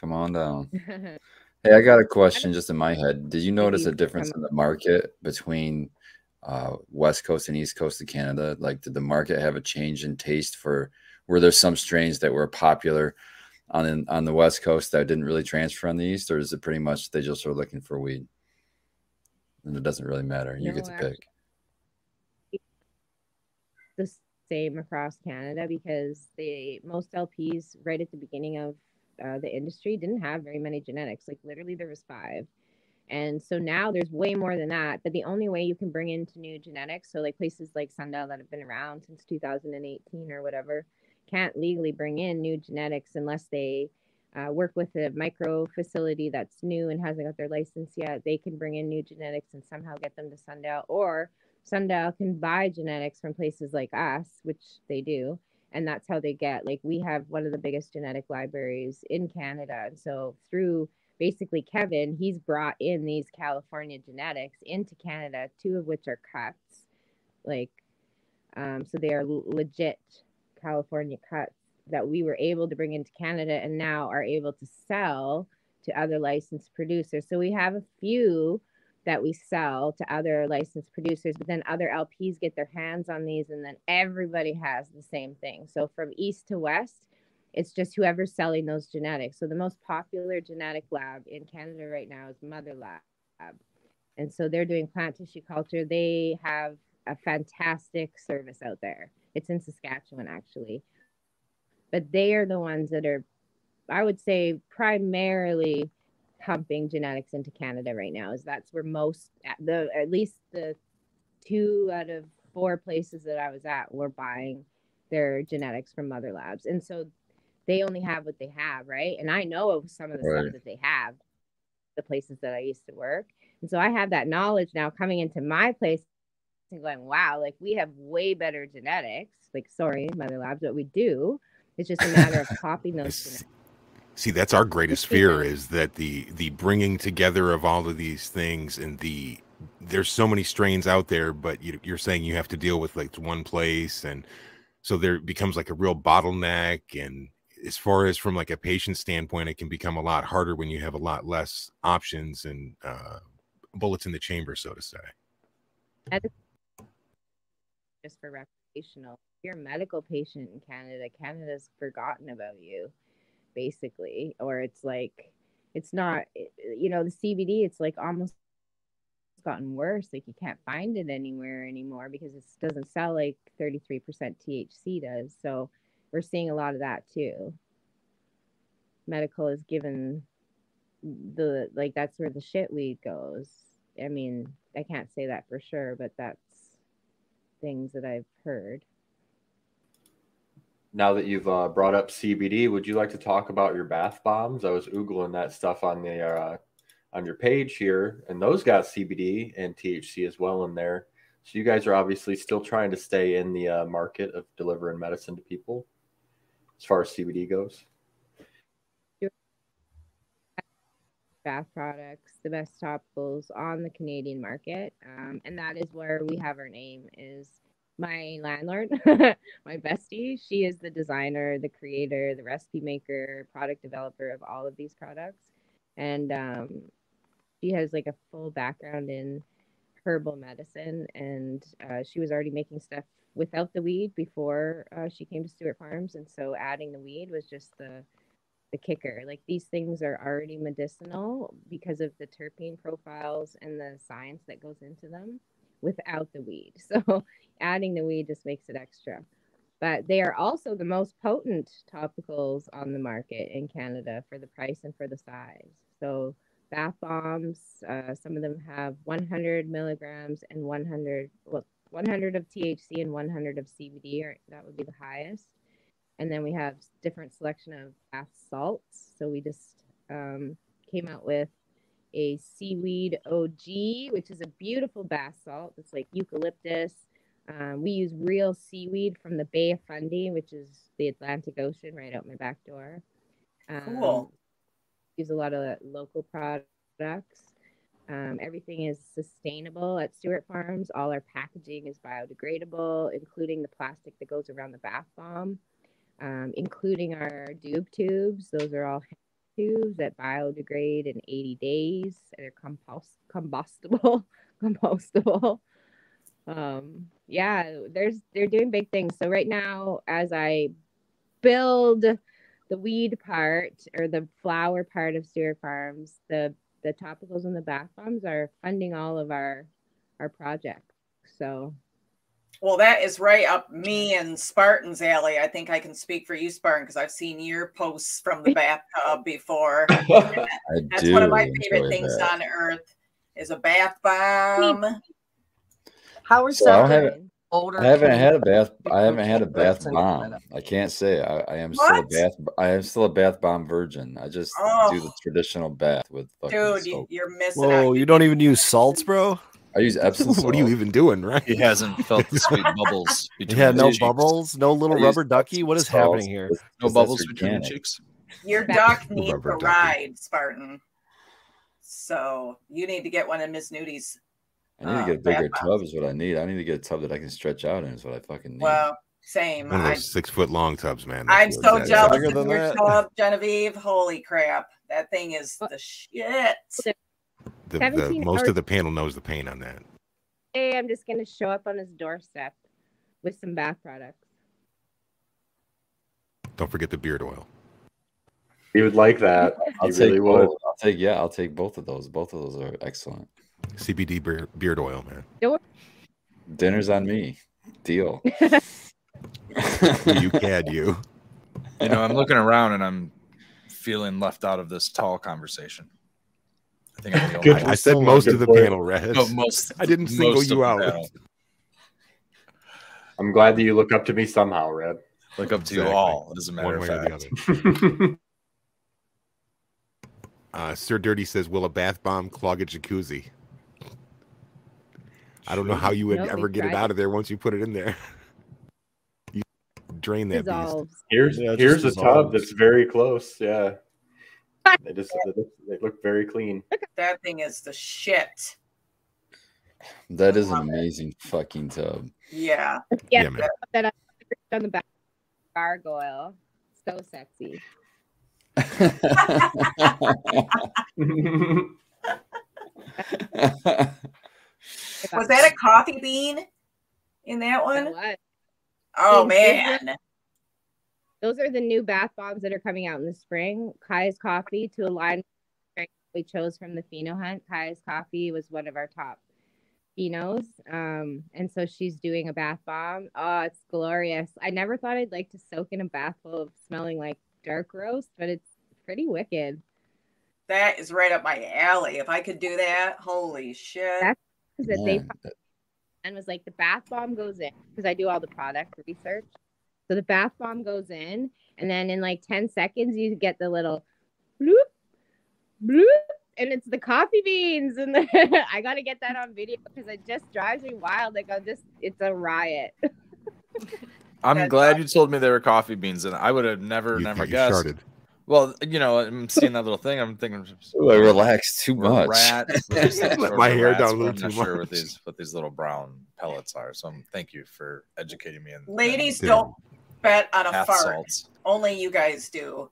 Come on down. Hey, I got a question just in my head. Did you notice a difference in the market between uh, West Coast and East Coast of Canada? Like, did the market have a change in taste for? Were there some strains that were popular on on the West Coast that didn't really transfer on the East, or is it pretty much they just are looking for weed? And it doesn't really matter. You No, get to pick. the same across Canada because they most LPs right at the beginning of uh, the industry didn't have very many genetics. Like literally, there was five, and so now there's way more than that. But the only way you can bring into new genetics, so like places like Sundial that have been around since 2018 or whatever, can't legally bring in new genetics unless they uh, work with a micro facility that's new and hasn't got their license yet. They can bring in new genetics and somehow get them to Sundial or Sundial can buy genetics from places like us, which they do. And that's how they get, like, we have one of the biggest genetic libraries in Canada. And so, through basically Kevin, he's brought in these California genetics into Canada, two of which are cuts. Like, Um, so they are legit California cuts that we were able to bring into Canada and now are able to sell to other licensed producers. So we have a few that we sell to other licensed producers, but then other LPs get their hands on these, and then everybody has the same thing. So from east to west, it's just whoever's selling those genetics. So the most popular genetic lab in Canada right now is Mother Lab. And so they're doing plant tissue culture. They have a fantastic service out there. It's in Saskatchewan, actually. But they are the ones that are, I would say, primarily pumping genetics into Canada right now. Is that's where most, the at least the two out of four places that I was at were buying their genetics from Mother Labs, and so they only have what they have, right? And I know of some of the Right. stuff that they have, the places that I used to work, and so I have that knowledge now coming into my place and going, wow, like we have way better genetics. Like, sorry, Mother Labs, but we do. It's just a matter of copying those. Genetics. See, that's our greatest fear is that the the bringing together of all of these things and the there's so many strains out there, but you, you're saying you have to deal with like one place, and so there becomes like a real bottleneck. And as far as from like a patient standpoint, it can become a lot harder when you have a lot less options and uh, bullets in the chamber, so to say. Just for recreational. If you're a medical patient in Canada, Canada's forgotten about you, basically. Or it's like, it's not, you know, the CBD, it's like almost gotten worse. Like you can't find it anywhere anymore because it doesn't sell like 33% THC does. So we're seeing a lot of that too. Medical is given the, like, that's where the shit weed goes. I mean, I can't say that for sure, but that's things that I've heard. Now that you've uh, brought up CBD, would you like to talk about your bath bombs? I was oogling that stuff on the uh, on your page here, and those got CBD and THC as well in there. So you guys are obviously still trying to stay in the uh, market of delivering medicine to people, as far as CBD goes. Bath products, the best topicals on the Canadian market. Um, and that is where we have our name is my landlord, my bestie. She is the designer, the creator, the recipe maker, product developer of all of these products. And um, she has like a full background in herbal medicine. And uh, she was already making stuff without the weed before uh, she came to Stewart Farms. And so adding the weed was just the the kicker. Like these things are already medicinal because of the terpene profiles and the science that goes into them without the weed. So adding the weed just makes it extra. But they are also the most potent topicals on the market in Canada for the price and for the size. So bath bombs, uh, some of them have 100 milligrams and 100, well, 100 of THC and 100 of CBD, or that would be the highest and then we have different selection of bath salts. So we just um, came out with a seaweed OG, which is a beautiful bath salt. It's like eucalyptus. Um, we use real seaweed from the Bay of Fundy, which is the Atlantic Ocean right out my back door. Um, Cool. Use a lot of local products. Um, everything is sustainable at Stewart Farms. All our packaging is biodegradable, including the plastic that goes around the bath bomb um, including our dube tubes. Those are all tubes that biodegrade in 80 days They're compost combustible, compostable. Um, yeah, there's they're doing big things. So right now, as I build the weed part or the flower part of Stewart Farms, the the topicals and the bath bombs are funding all of our our projects. So Well, that is right up me and Spartan's alley. I think I can speak for you, Spartan, because I've seen your posts from the bathtub before. I That's do one of my favorite things that. on earth is a bath bomb. How is So I that older? I haven't had a bath. I haven't had a bath bomb. I can't say I, I am still a What? bath. I am still a bath bomb virgin. I just do the Oh. traditional bath with fucking Dude, you, soap. you're missing Whoa, out. you don't even use salts, bro? I use Epsom what are you even doing, right? He hasn't felt the sweet bubbles between Yeah, no cheeks. bubbles, no little rubber ducky. What is happening here? No because bubbles between the cheeks. Your duck needs a ride, Spartan. So you need to get one of Miss Nudie's I need uh, to get a bigger bath tub. Is what I need. I need to get a tub that I can stretch out in. Is what I fucking need. Well, same. One of I, those six foot long tubs, man. I'm so what it is. jealous Bigger of than your that. tub, Genevieve. Holy crap. That thing is the shit. The, the, most hours- of the panel knows the pain on that. Hey, I'm just gonna show up on his doorstep with some bath products. Don't forget the beard oil. You would like that. I'll You take really would. I'll take yeah. I'll take both of those. Both of those are excellent. CBD beard, beard oil, man. Dinner's on me. Deal. you cad you. You know, I'm looking around and I'm feeling left out of this tall conversation. I think I'm the only I, I said Good most of the panel, Red. No, most. I didn't single most you out. panel. I'm glad that you look up to me somehow, Red. Look up to you Exactly. all, as a matter One of way or fact. the other. Uh, Sir Dirty says, "Will a bath bomb clog a jacuzzi?" I don't know how you would No, ever we get it out of there once you put it in there. You drain that beast. Here's Yeah, here's a tub that's very close. Yeah. They just they look, they look very clean. That thing is the shit. That is an Love it. amazing fucking tub. Yeah. Yeah, Yeah, man. that I on the back gargoyle. So sexy. Was that a coffee bean in that You know one? what? Oh These- man. Those are the new bath bombs that are coming out in the spring. Kai's Coffee to align with we chose from the Pheno Hunt. Kai's Coffee was one of our top Phenos. Um, and so she's doing a bath bomb. Oh, it's glorious. I never thought I'd like to soak in a bath full of smelling like dark roast, but it's pretty wicked. That is right up my alley. If I could do that, holy shit. That's- That they and was like the bath bomb goes in because I do all the product research. So the bath bomb goes in, and then in like 10 seconds, you get the little bloop, bloop, and it's the coffee beans. And the, I got to get that on video because it just drives me wild. Like, I'm just, it's a riot. I'm That's glad you told me they were coffee beans, and I would have never, You, never you guessed. started. Well, you know, I'm seeing that little thing. I'm thinking, Ooh, I relaxed too much. Rat, or just some Let my hair rat, down a so little I'm not too sure what these what these little brown pellets are. So I'm, thank you for educating me. In Ladies don't bet on a bath fart. salts. Only you guys do.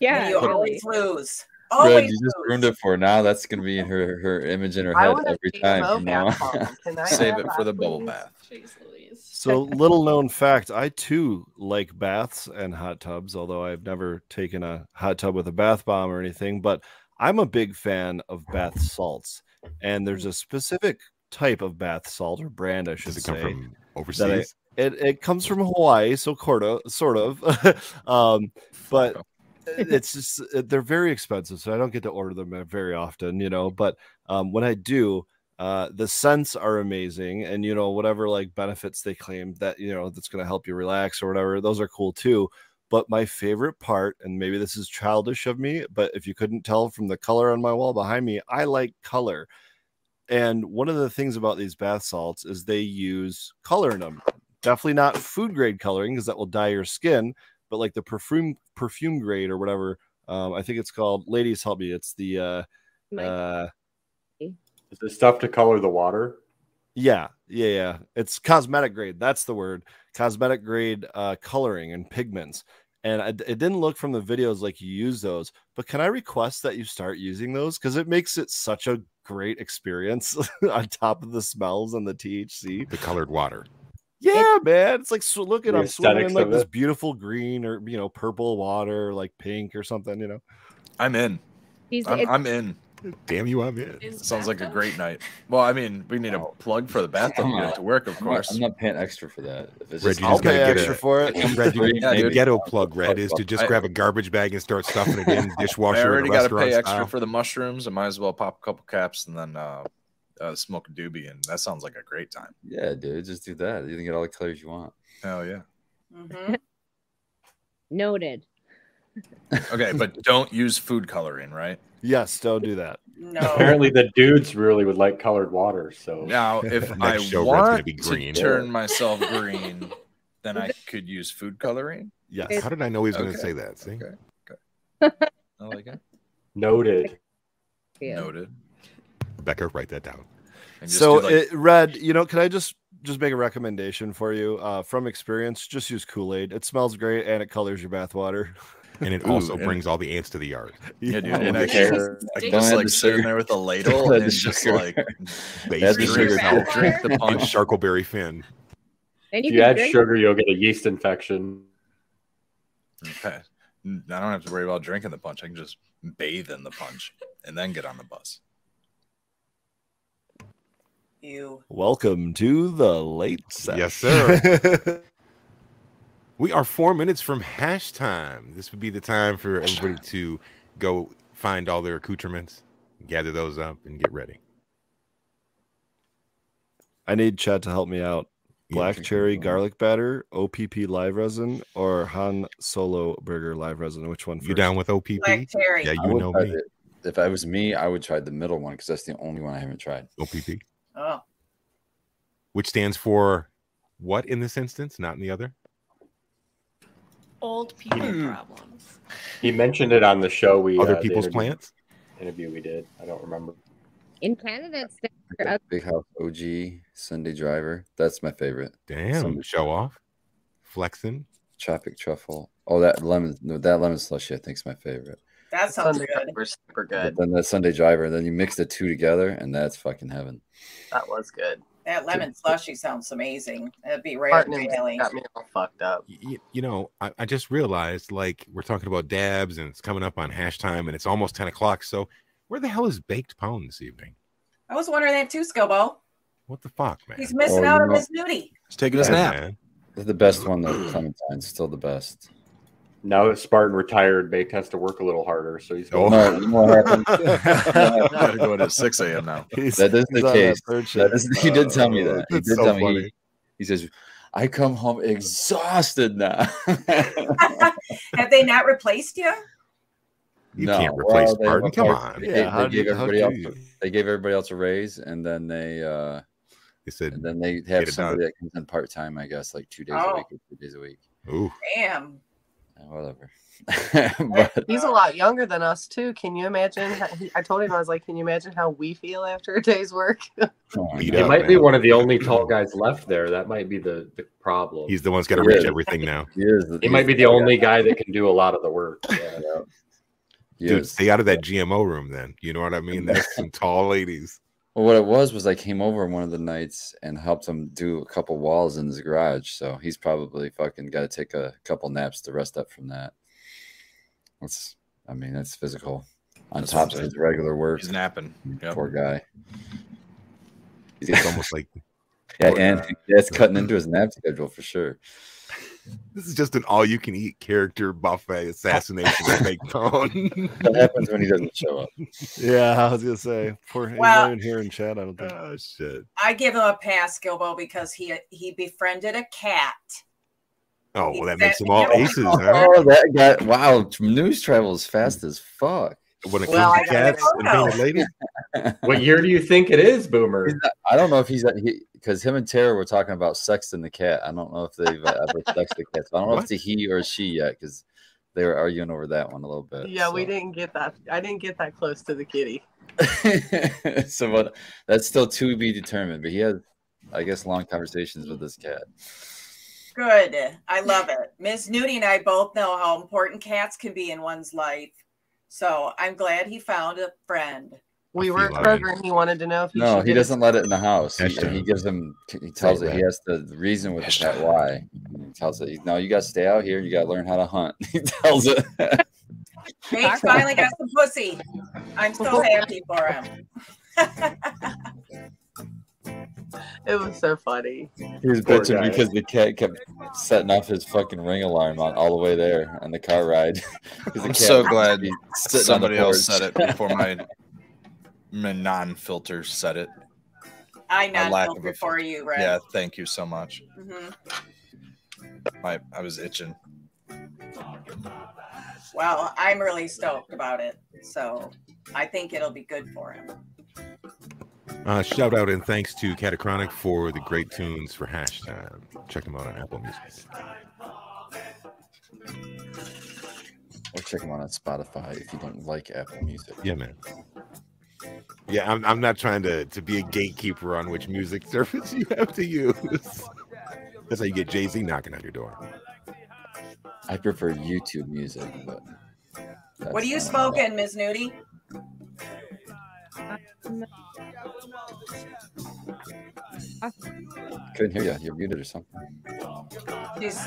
Yeah. And you really. always lose. Red, Always you just ruined it for now. That's gonna be in her her image in her head every time from now bath on. bomb. Can I Save it for the bubble bath. Jeez Louise. So, little known fact I too like baths and hot tubs, although I've never taken a hot tub with a bath bomb or anything. But I'm a big fan of bath salts. And there's a specific type of bath salt or brand, I should Does it come say. from overseas? It, it comes from Hawaii, so sort of, sort of. um, but it's just they're very expensive, so I don't get to order them uh, very often, you know. But um, when I do, uh, the scents are amazing, and you know whatever like benefits they claim that you know that's going to help you relax or whatever, those are cool too. But my favorite part, and maybe this is childish of me, but if you couldn't tell from the color on my wall behind me, I like color. And one of the things about these bath salts is they use color in them. Definitely not food grade coloring because that will dye your skin, but like the perfume perfume grade or whatever. Um, I think it's called. Ladies, help me. It's the uh, Like, uh, Is this stuff to color the water? yeah, yeah, yeah. It's cosmetic grade. That's the word. Cosmetic grade uh, coloring and pigments. And I, it didn't look from the videos like you use those. But can I request that you start using those because it makes it such a great experience on top of the smells and the THC. The colored water. Yeah, man. It's like so look at I'm swimming in like this it. beautiful green or you know purple water, like pink or something. You know. I'm in. She's, I'm, I'm in. Damn you, I'm in. Is Sounds like a great night. Well, I mean, we need a plug for the bathtub to get to work, of I'm not, course. I'm not paying extra for that. If it's Red, just I'll gotta pay get extra a- for it. Red, you, Yeah, a dude. ghetto plug, Red, is to just I- grab a garbage bag and start stuffing it in I dishwasher. in a already got to pay extra style. for the mushrooms. I might as well pop a couple caps and then uh, uh, smoke a doobie, and that sounds like a great time. yeah, dude, just do that. You can get all the colors you want. Hell yeah. Mm-hmm. noted. Okay, but don't use food coloring, right? Yes, don't do that. No. Apparently, the dudes really would like colored water. So Now, if I show, gonna want be green. to turn myself green, then I could use food coloring. Yes. How did I know he was going to say that? See, Okay. I like it. noted. Yeah. Noted. Becca, write that down. So, do, like, it, Red, you know, can I just just make a recommendation for you uh, from experience? Just use Kool Aid. It smells great and it colors your bathwater. And it Ooh, also and- brings all the ants to the yard. yeah, dude. And I with can. I can just like the sit in sugar. there with a ladle and just like Base Add the drink, sugar Drink to it. drink the punch. Charcoalberry Fin. Then If you you add drink sugar, you'll get a yeast infection. Okay. I don't have to worry about drinking the punch. I can just bathe in the punch and then get on the bus. You. Welcome to the late session. Yes, sir. We are four minutes from hash time. This would be the time for everybody to go find all their accoutrements, gather those up, and get ready. I need Chad to help me out. Black Yeah. cherry garlic batter, OPP live resin, or Han Solo burger live resin. Which one first? You down with OPP? Black cherry. Yeah, you know me. the- if I was me, I would try the middle one because that's the only one I haven't tried. OPP, Oh, which stands for what in this instance, not in the other? Old people problems. He mentioned it on the show. We Other uh, people's interview- plants? interview we did. I don't remember. in Canada. It's I other- Big House OG Sunday Driver. That's my favorite. Damn, Some- show off, flexing. Tropic truffle. Oh, that lemon. No, that lemon slushy. I think is my favorite. That sounds Sunday good. were super But good. then that Sunday Driver. And then you mix the two together, and that's fucking heaven. That was good. That lemon slushy sounds amazing. That'd be right Martin up and my alley. got me all fucked up. Y- you know, I, I just realized like we're talking about dabs and it's coming up on hash time and it's almost 10 o'clock. So where the hell is baked pound this evening? I was wondering that too, Skilbo. What the fuck, man? He's missing Oh, out on know- Miss Nudie. He's taking his Yeah, nap. man. That's the best one though. Clementine's still the best. Now that Spartan retired, Baked has to work a little harder, so he's Oh. No, you know? Gotta go in at 6 a.m. now. He's- That is he's the case. third That shift. is, he did tell me Oh, that. He that's did so tell me. He, he says, "I come home exhausted now." Have they not replaced you? You can't replace Spartan. Come on. They, Yeah, how they do you- gave everybody else. you? They gave everybody else a raise, and then they uh, They said, and then they have somebody that comes in part time. I guess like two days Oh. a week or three days a week. ooh, Damn. Uh, Whatever. but He's a lot younger than us too. Can you imagine? how- he- I told him I was like, "Can you imagine how we feel after a day's work?" oh, Beat. He up, might be one of the only tall guys left there. That might be the, the problem. he's the one's got to Yeah. reach everything now. He, is, he he's might be the only guy that can do a lot of the work. Yeah. He Dude, is. stay out of that GMO room then. You know what I mean? That's some tall ladies. Well, what it was was I came over one of the nights and helped him do a couple walls in his garage. So he's probably fucking got to take a couple naps to rest up from that. That's, I mean, that's physical. On That's top of his regular work, He's napping. Mm, yep. poor guy. It's almost like Yeah, and guy. that's cutting into his nap schedule for sure. This is just an all you can eat character buffet assassination of baked pound. What happens when he doesn't show up? Yeah, I was gonna say. Poor, Well- not here in chat. I don't think. oh shit. I give him a pass, Skilbo, because he he befriended a cat. Oh well, that makes them all Yeah. aces, huh? Oh, that guy! Wow, news travels fast as fuck. When it Well, comes to cats and photo. painted ladies, What year do you think it is, Boomer? Not- I don't know if he's he because him and Tara were talking about sexting the cat. I don't know if they've uh, ever sexed the cat. So I don't know if it's a he or a she yet because they were arguing over that one a little bit. yeah, we didn't get that. I didn't get that close to the kitty. so what? That's still to be determined. But he has, I guess, long conversations with this cat. Good. I love it. Miss Nudie and I both know how important cats can be in one's life. So I'm glad he found a friend. We I were feel at Kroger and he wanted to know if he No, he doesn't let it in the house. He, he gives him. He tells it. He has the reason with the cat why. He tells it. No, you got to stay out here. You got to learn how to hunt. He tells it. Nate finally got some pussy. I'm so happy for him. It was so funny. He was Poor bitching guy. because the cat kept setting off his fucking ring alarm on all the way there on the car ride. the I'm so glad sitting on the somebody else said it before my, my non-filter said it. I My lack of non-filter for you, right? Yeah, thank you so much. Mhm. I I was itching. Well, I'm really stoked about it. So I think it'll be good for him. Uh, shout out and thanks to Catachronic for the great tunes for hashtag. Check them out on Apple Music. Or check them out on Spotify if you don't like Apple Music. Yeah, man. Yeah, I'm, I'm not trying to, to be a gatekeeper on which music service you have to use. That's how you get Jay Z knocking on your door. I prefer YouTube music, but What are you smoking, Ms. Nudie? Um, Couldn't hear you. You're muted or something. She's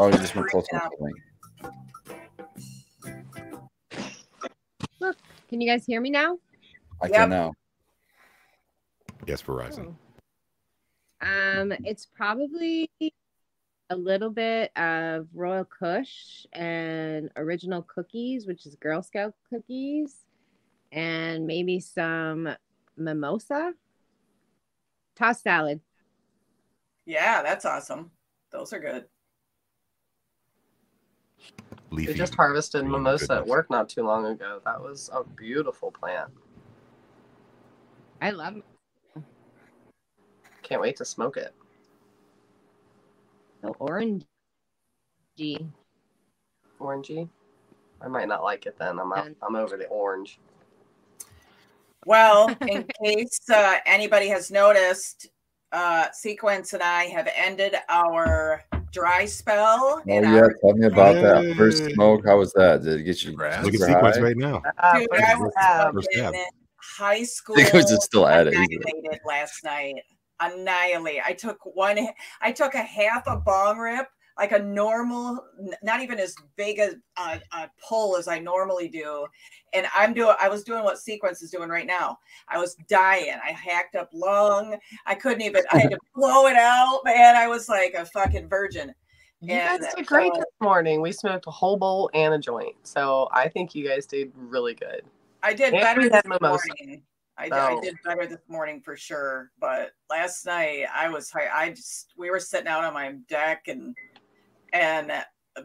Oh, you just went close Freaking enough out. to the mic. Look, can you guys hear me now? I Yep. can now. Yes, Verizon. Um, it's probably a little bit of Royal Kush and original cookies, which is Girl Scout cookies, and maybe some mimosa. Tossed salad. yeah, that's awesome. Those are good. Leafy. We just harvested green oh, mimosa at work not too long ago. That was a beautiful plant. I love it. Can't wait to smoke it. the orangey. Orangey. I might not like it then. I'm out, I'm over the orange. Well, in case uh, anybody has noticed, uh, Sequence and I have ended our dry spell. Oh yeah, our, tell me about that first smoke. How was that? Did it get you Look at super sequence right now. Ah, Dude, first I was stab. First fucking stab. high school. Sequence is still at it. He's- Annihilated last night. Annihilate. I took one. I took a half a bong rip, like a normal, not even as big a, a, a pull as I normally do. And I'm doing. I was doing what Sequence is doing right now. I was dying. I hacked up lung. I couldn't even. I had to blow it out, man. I was like a fucking virgin. You And guys did great so- this morning. We smoked a whole bowl and a joint. So I think you guys did really good. I did And better this mimosa. morning. I, did- I oh. did better this morning for sure. But last night I was high. I just we were sitting out on my deck and and uh,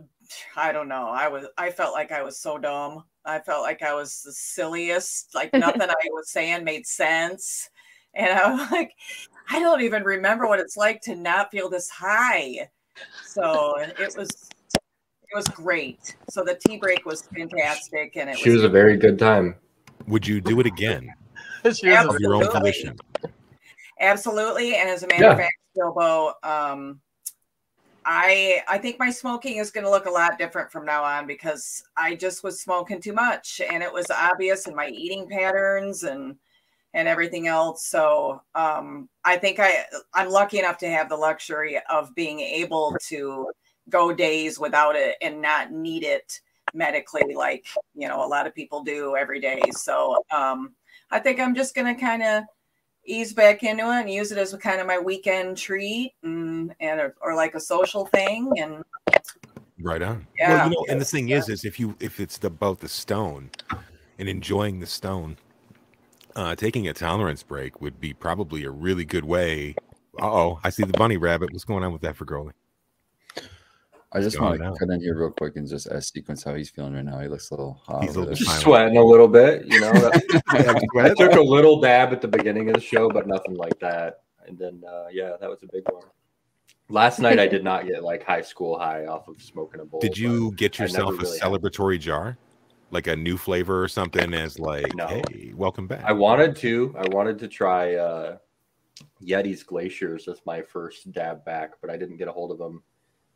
I don't know. I was I felt like I was so dumb. I felt like I was the silliest. Like nothing I was saying made sense. And I was like, I don't even remember what it's like to not feel this high. So it was it was great. So the tea break was fantastic, and it She was a very good time. Would you do it again of your own Absolutely. volition? Absolutely. And as a matter Yeah. of fact, Skilbo, um, I I think my smoking is going to look a lot different from now on because I just was smoking too much, and it was obvious in my eating patterns and and everything else. So um, I think I I'm lucky enough to have the luxury of being able to go days without it and not need it medically like you know a lot of people do every day. So um, I think I'm just going to kind of ease back into it and use it as a kind of my weekend treat and, and or, or like a social thing and Right on. Yeah. Well, you know, and the thing is, is if you if it's about the stone and enjoying the stone, uh, taking a tolerance break would be probably a really good way. Uh oh, I see the bunny rabbit. What's going on with that for Growley? I just want to now. cut in here real quick and just ask Sequence how he's feeling right now. He looks a little hot. He's a little Sweating a little bit, you know. I took a little dab at the beginning of the show, but nothing like that. And then, uh, yeah, that was a big one. Last night, I did not get like high school high off of smoking a bowl. Did you get yourself a really had. celebratory jar, like a new flavor or something? As like, No. hey, welcome back. I wanted to. I wanted to try uh, Yeti's Glaciers as my first dab back, but I didn't get a hold of them.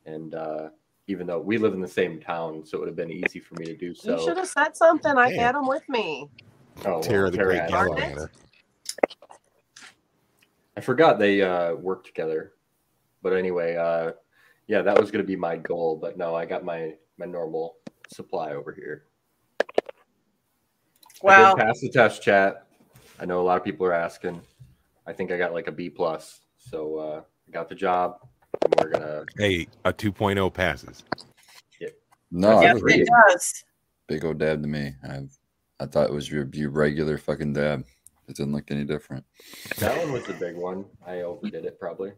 And uh, even though we live in the same town, so it would have been easy for me to do so. You should have said something. I had them with me. Oh, well, Tara the Tara Great had Darn them. it. Gallivanter. I forgot they uh, work together. But anyway, uh, yeah, that was going to be my goal. But no, I got my my normal supply over here. I well pass the test chat. I know a lot of people are asking. I think I got like a B plus, so uh, I got the job. And we're gonna. Hey, a 2.0 passes. No, yes, I it ready. does Big old dab to me. I I thought it was your, your regular fucking dab. It didn't look any different. That one was the big one. I overdid it probably.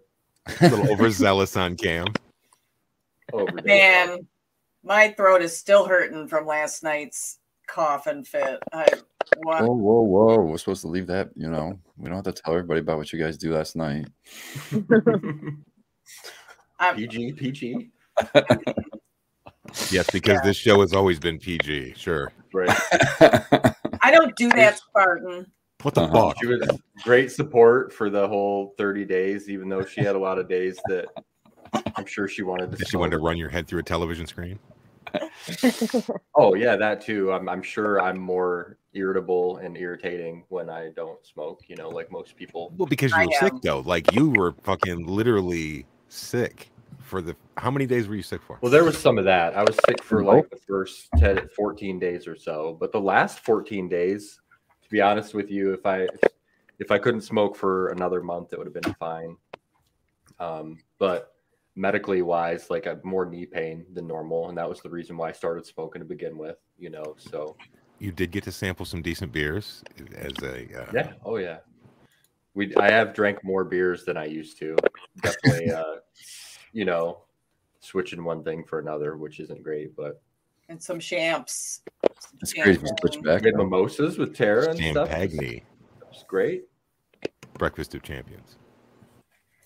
A little overzealous on cam. Overdid it. man my throat is still hurting from last night's cough and fit I, what, Whoa, whoa, whoa! We're supposed to leave that. You know, we don't have to tell everybody about what you guys do last night. I'm, PG, PG. Yes, because this show has always been PG. Sure. Right. i don't do that spartan What the Uh-huh. fuck? She was great support for the whole 30 days, even though she had a lot of days that I'm sure she wanted to. Did she wanted to run your head through a television screen? Oh yeah, that too. I'm, I'm sure I'm more irritable and irritating when I don't smoke. You know, like most people. Well, because you I were sick though. Like you were fucking literally sick for the how many days were you sick for? Well, there was some of that. I was sick for like the first 10, 14 days or so, but the last 14 days, to be honest with you, if I if I couldn't smoke for another month, it would have been fine. Um, but medically wise, like I had more knee pain than normal, and that was the reason why I started smoking to begin with. You know, so You did get to sample some decent beers as a uh, yeah, oh yeah. We I have drank more beers than I used to. Definitely, uh, you know, switching one thing for another, which isn't great, but. And some champs. It's great if you switch back. We had mimosas with Tara and stuff. Champagne, It's great. breakfast of champions.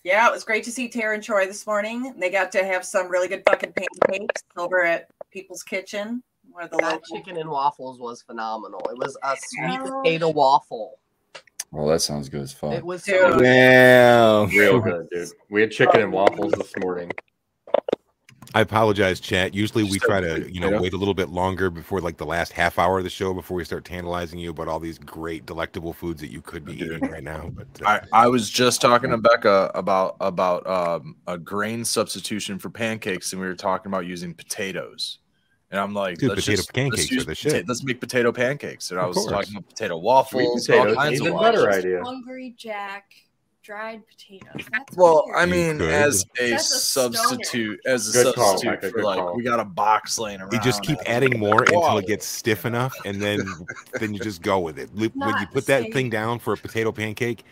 Yeah, it was great to see Tara and Troy this morning. They got to have some really good fucking pancakes over at People's Kitchen, Where the That local. chicken and waffles was phenomenal. It was a sweet potato waffle. Well, that sounds good as fuck. It was Dude. so good. Damn. Real good, dude. We had chicken and waffles this morning. I apologize, chat. Usually we try to, you know, potato. wait a little bit longer before like the last half hour of the show before we start tantalizing you about all these great, delectable foods that you could be eating right now. But uh, I, I was just talking to Becca about about um, a grain substitution for pancakes, and we were talking about using potatoes. And I'm like, Dude, let's potato just, pancakes let's are the pota- shit. Let's make potato pancakes. And I was course. talking about potato waffles, Sweet all potatoes, kinds of even waffles. better idea. Hungry Jack dried potatoes. That's Well, weird. I mean, could. as a That's a stoner. substitute, as a Good substitute Becca, for like, call. we got a box laying around. you just keep adding more until Wow. it gets stiff enough, and then then you just go with it. When you put that thing down for a potato pancake,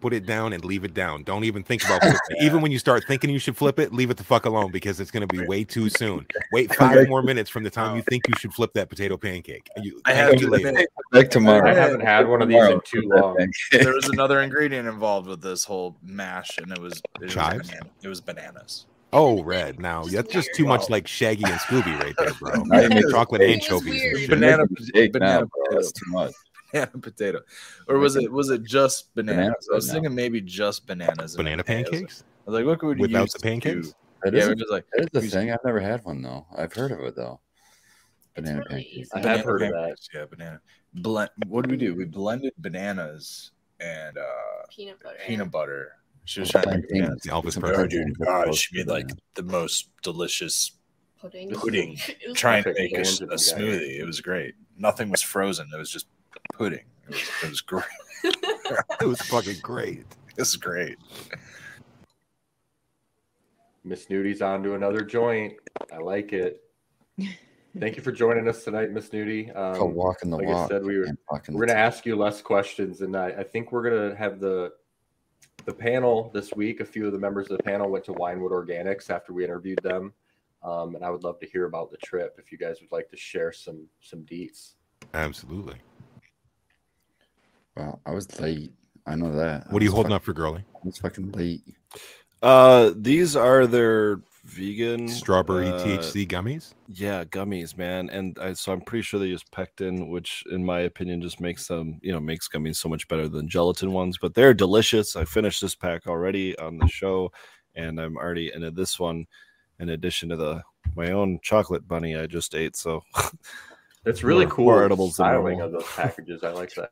put it down and leave it down. Don't even think about it. Even when you start thinking you should flip it, leave it the fuck alone because it's going to be way too soon. Wait five more minutes from the time you oh. think you should flip that potato pancake. You, I have to you later. admit, Back tomorrow. I haven't had one of these in too long. there was another ingredient involved with this whole mash, and it was it was, Chives? banana, it was bananas. Oh, red. Now that's just too much like Shaggy and Scooby right there, bro. Now you Chocolate it- anchovies. and weird. shit. Banana- Jake banana now, bro. That's too much. Banana potato, or was it was it just bananas? Bananas I was right thinking maybe just bananas. Banana I pancakes I was like, what could we without use the pancakes. do? That Yeah, is we like that is a thing. I've never had one though. I've heard of it though. Banana really pancakes. I have banana heard of that. Yeah, banana. Blend. What did we do? We blended bananas and uh, peanut butter. peanut butter. She was Well, trying to make plantain. bananas. Elvis Some Oh, Presley. God, she made like the most delicious pudding. pudding. Trying to make a, a tangent, smoothie. It was great. Nothing was frozen. It was just pudding. It was, it was great. It was fucking great. This is great. Miss Nudie's on to another joint. I like it. Thank you for joining us tonight, Miss Nudie. Called Um, walking the like I said, we were, we're gonna ask you less questions, and I, I think we're gonna have the the panel this week. A few of the members of the panel went to Winewood Organics after we interviewed them, um, and I would love to hear about the trip if you guys would like to share some some deets. Absolutely. Well, I was late. I know that. What are you holding up for, girly? I was fucking late. Uh, these are their vegan Strawberry uh, THC gummies. Yeah, gummies, man. And I, so I'm pretty sure they use pectin, which, in my opinion, just makes them, you know, makes gummies so much better than gelatin ones. But they're delicious. I finished this pack already on the show, and I'm already into this one. In addition to the my own chocolate bunny I just ate. So It's really More- cool more edibles styling of those packages. I like that.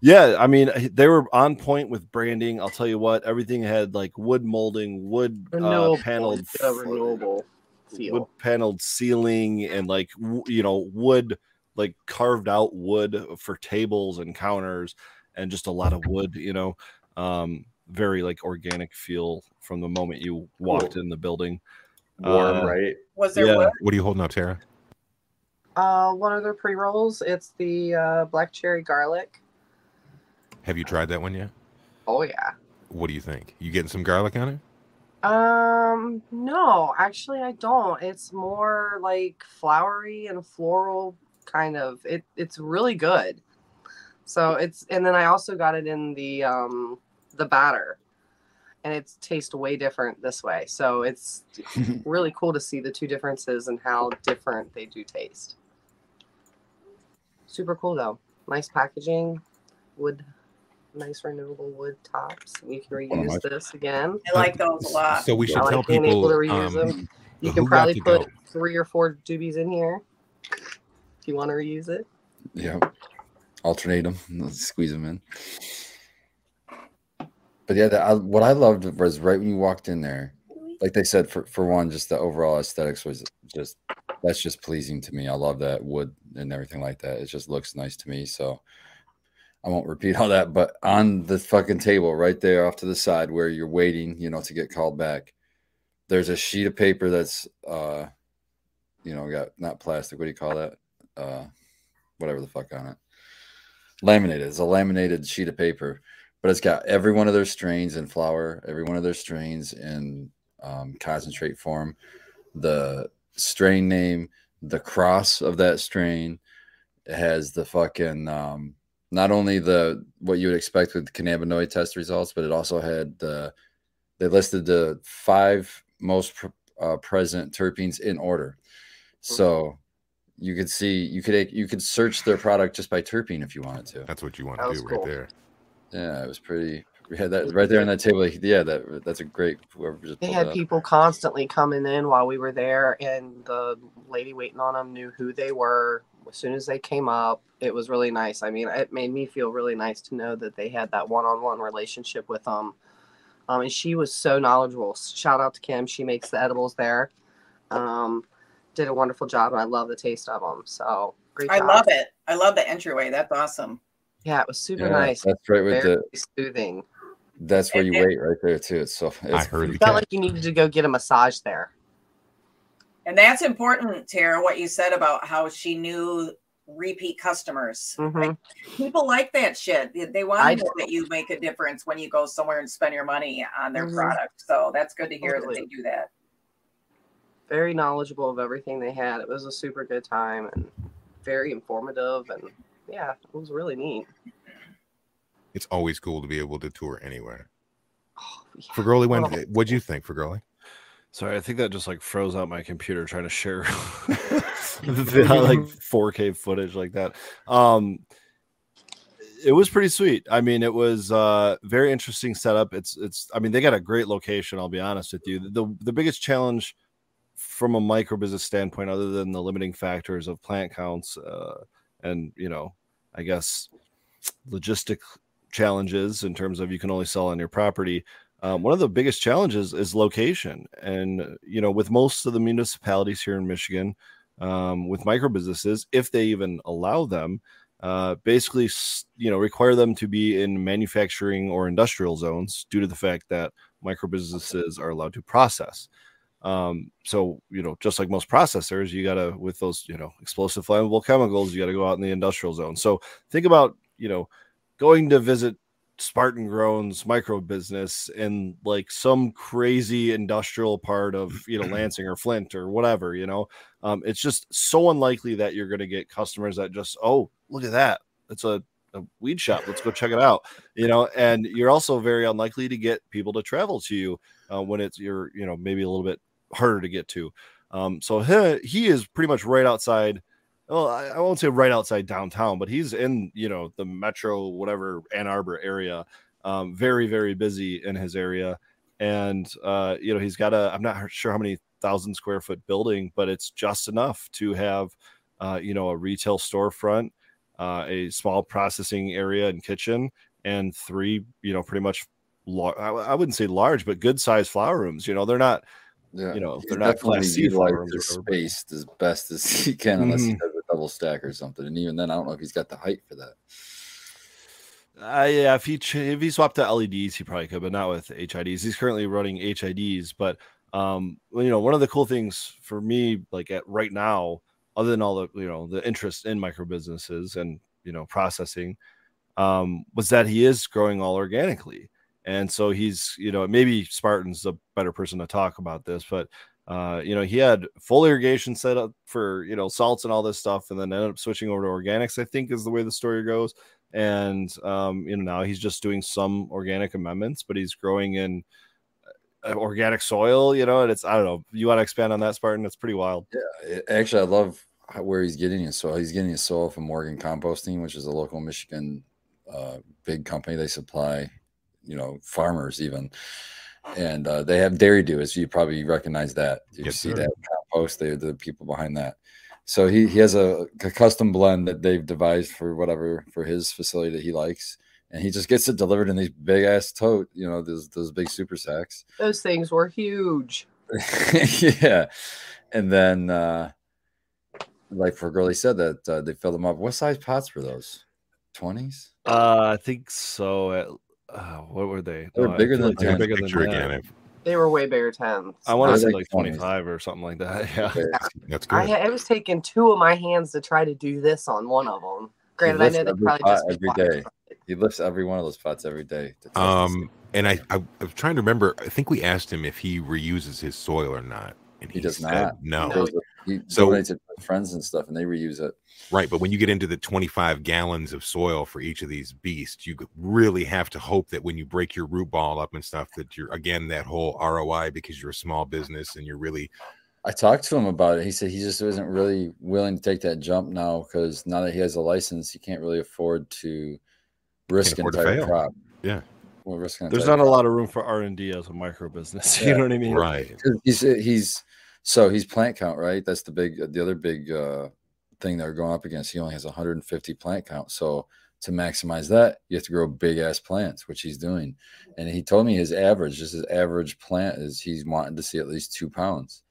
Yeah, I mean they were on point with branding. I'll tell you what, everything had like wood molding, wood uh, paneled, it's renewable feel. wood paneled ceiling, and like you know wood, like carved out wood for tables and counters, and just a lot of wood. You know, um, very like organic feel from the moment you walked Cool. in the building. Warm, Uh, right? Was there Yeah. What are you holding up, Tara? Uh, one of their pre rolls? It's the uh, black cherry garlic. Have you tried that one yet? Oh yeah. What do you think? You getting some garlic on it? Um, no, actually, I don't. It's more like flowery and floral kind of. It it's really good. So it's and then I also got it in the um the batter, and it tastes way different this way. So it's really cool to see the two differences and how different they do taste. Super cool though. Nice packaging, wood nice renewable wood tops. You can One of my- reuse this again. I like those a lot. So we should I tell like people. able to reuse um, them. You can probably put go? three or four doobies in here if you want to reuse it. Yeah. Alternate them, squeeze them in. But yeah, the, I, what I loved was right when you walked in there, like they said, for, for one, just the overall aesthetics was just that's just pleasing to me. I love that wood and everything like that. It just looks nice to me. So I won't repeat all that, but on the fucking table right there off to the side where you're waiting, you know, to get called back, there's a sheet of paper that's uh you know, got not plastic, what do you call that? Uh whatever the fuck on it. Laminated. It's a laminated sheet of paper, but it's got every one of their strains in flower, every one of their strains in um, concentrate form, the strain name, the cross of that strain. It has the fucking um, not only the what you would expect with cannabinoid test results, but it also had the they listed the five most pr- uh, present terpenes in order. So you could see you could you could search their product just by terpene if you wanted to. That's what you want That to do cool. right there. Yeah, it was pretty. We had that right there on that table. Yeah, that that's a great. Whoever just They had people constantly coming in while we were there, and the lady waiting on them knew who they were. As soon as they came up, it was really nice. I mean, it made me feel really nice to know that they had that one-on-one relationship with them. Um, and she was so knowledgeable. Shout out to Kim. She makes the edibles there. Um, did a wonderful job, and I love the taste of them. So great. I job. love it. I love the entryway. That's awesome. Yeah, it was super Yeah, nice. That's right with Very the. soothing. That's where you And- wait right there too. It's so. It's, I heard You felt like you needed to go get a massage there. And that's important, Tara, what you said about how she knew repeat customers. Mhm. People like that shit. They- They want I to know that you make a difference when you go somewhere and spend your money on their Mhm. product. So that's good to hear that they do that. very knowledgeable of everything they had. It was a super good time and very informative and yeah, it was really neat. It's always cool to be able to tour anywhere. Oh, yeah. For Girly, when Oh. what'd you think for Girly? Sorry, I think that just like froze out my computer trying to share the, like 4K footage like that. Um, it was pretty sweet. I mean, it was uh very interesting setup. It's it's. I mean, they got a great location. I'll be honest with you. the The biggest challenge from a micro business standpoint, other than the limiting factors of plant counts, uh, and you know, I guess logistic challenges in terms of you can only sell on your property um, one of the biggest challenges is location. And you know with most of the municipalities here in michigan um, with micro businesses if they even allow them uh, basically you know require them to be in manufacturing or industrial zones due to the fact that micro businesses are allowed to process. Um, so you know just like most processors you gotta with those you know explosive flammable chemicals you gotta go out in the industrial zone. So think about you know going to visit Spartan Grown's micro business in like some crazy industrial part of you know Lansing or Flint or whatever, you know. Um, it's just so unlikely that you're gonna get customers that just, oh, look at that. It's a, a weed shop. Let's go check it out. You know, and you're also very unlikely to get people to travel to you uh, when it's you're, you know, maybe a little bit harder to get to. Um, so he, he is pretty much right outside well, I, I won't say right outside downtown, but he's in you know the metro, whatever Ann Arbor area. Um, very very busy in his area, and uh, you know he's got a I'm not sure how many thousand square foot building, but it's just enough to have uh, you know a retail storefront, uh, a small processing area and kitchen, and three you know pretty much. Lar- I, I wouldn't say large, but good sized flower rooms. You know they're not Yeah, you know, they're not Class C utilized farms or his but- space as best as he can, unless he Mhm. does a stack or something. And even then, I don't know if he's got the height for that. Uh, yeah, if he ch- if he swapped to LEDs, he probably could, but not with HIDs. He's currently running HIDs, but um, you know, one of the cool things for me, like at right now, other than all the you know the interest in micro businesses and you know processing, um, was that he is growing all organically, and so he's you know maybe Spartan's a better person to talk about this, but uh, you know he had full irrigation set up for you know salts and all this stuff, and then ended up switching over to organics. I think is the way the story goes and um, you know now he's just doing some organic amendments, but he's growing in uh, organic soil. You know, and it's I don't know. You want to expand on that, Spartan? It's pretty wild. Yeah, actually, I love where he's getting his soil. He's getting his soil from Morgan Composting, which is a local Michigan uh, big company. They supply, you know, farmers even, and uh, they have Dairy Doo. As you probably recognize that. You Yes, see sir. that compost. They're the people behind that. So he, he has a, a custom blend that they've devised for whatever for his facility that he likes, and he just gets it delivered in these big ass tote. You know, those those big super sacks. Those things were huge. yeah, and then uh, like for girl, he said that uh, they filled them up. What size pots were those? Twenties. Uh, I think so. At, uh, what were they? They were No, bigger than like they were 10. bigger than again. that. if- They were way bigger tens. I want to say like like 20s. 25 or something like that. Yeah. That's I, good. it was taking two of my hands to try to do this on one of them. Granted, I know they probably just every day. He lifts every one of those pots every day. to test to see. Um, and I, I, I was trying to remember. I think we asked him if he reuses his soil or not, and He does said not. No. No. He So- donates it to friends and stuff, and they reuse it. Right, but when you get into the 25 gallons of soil for each of these beasts, you really have to hope that when you break your root ball up and stuff, that you're again that whole ROI because you're a small business and you're really I talked to him about it. He said he just wasn't really willing to take that jump now because now that he has a license, he can't really afford to risk an afford entire fail. crop. Yeah. Well, risk an There's entire not a lot of room for R and D as a micro business. Yeah. You know what I mean? Right. He's he's so he's plant count, right? That's the big the other big uh thing they're going up against. He only has 150 plant count. So to maximize that, you have to grow big ass plants, which he's doing. And he told me his average, just his average plant is he's wanting to see at least two pounds.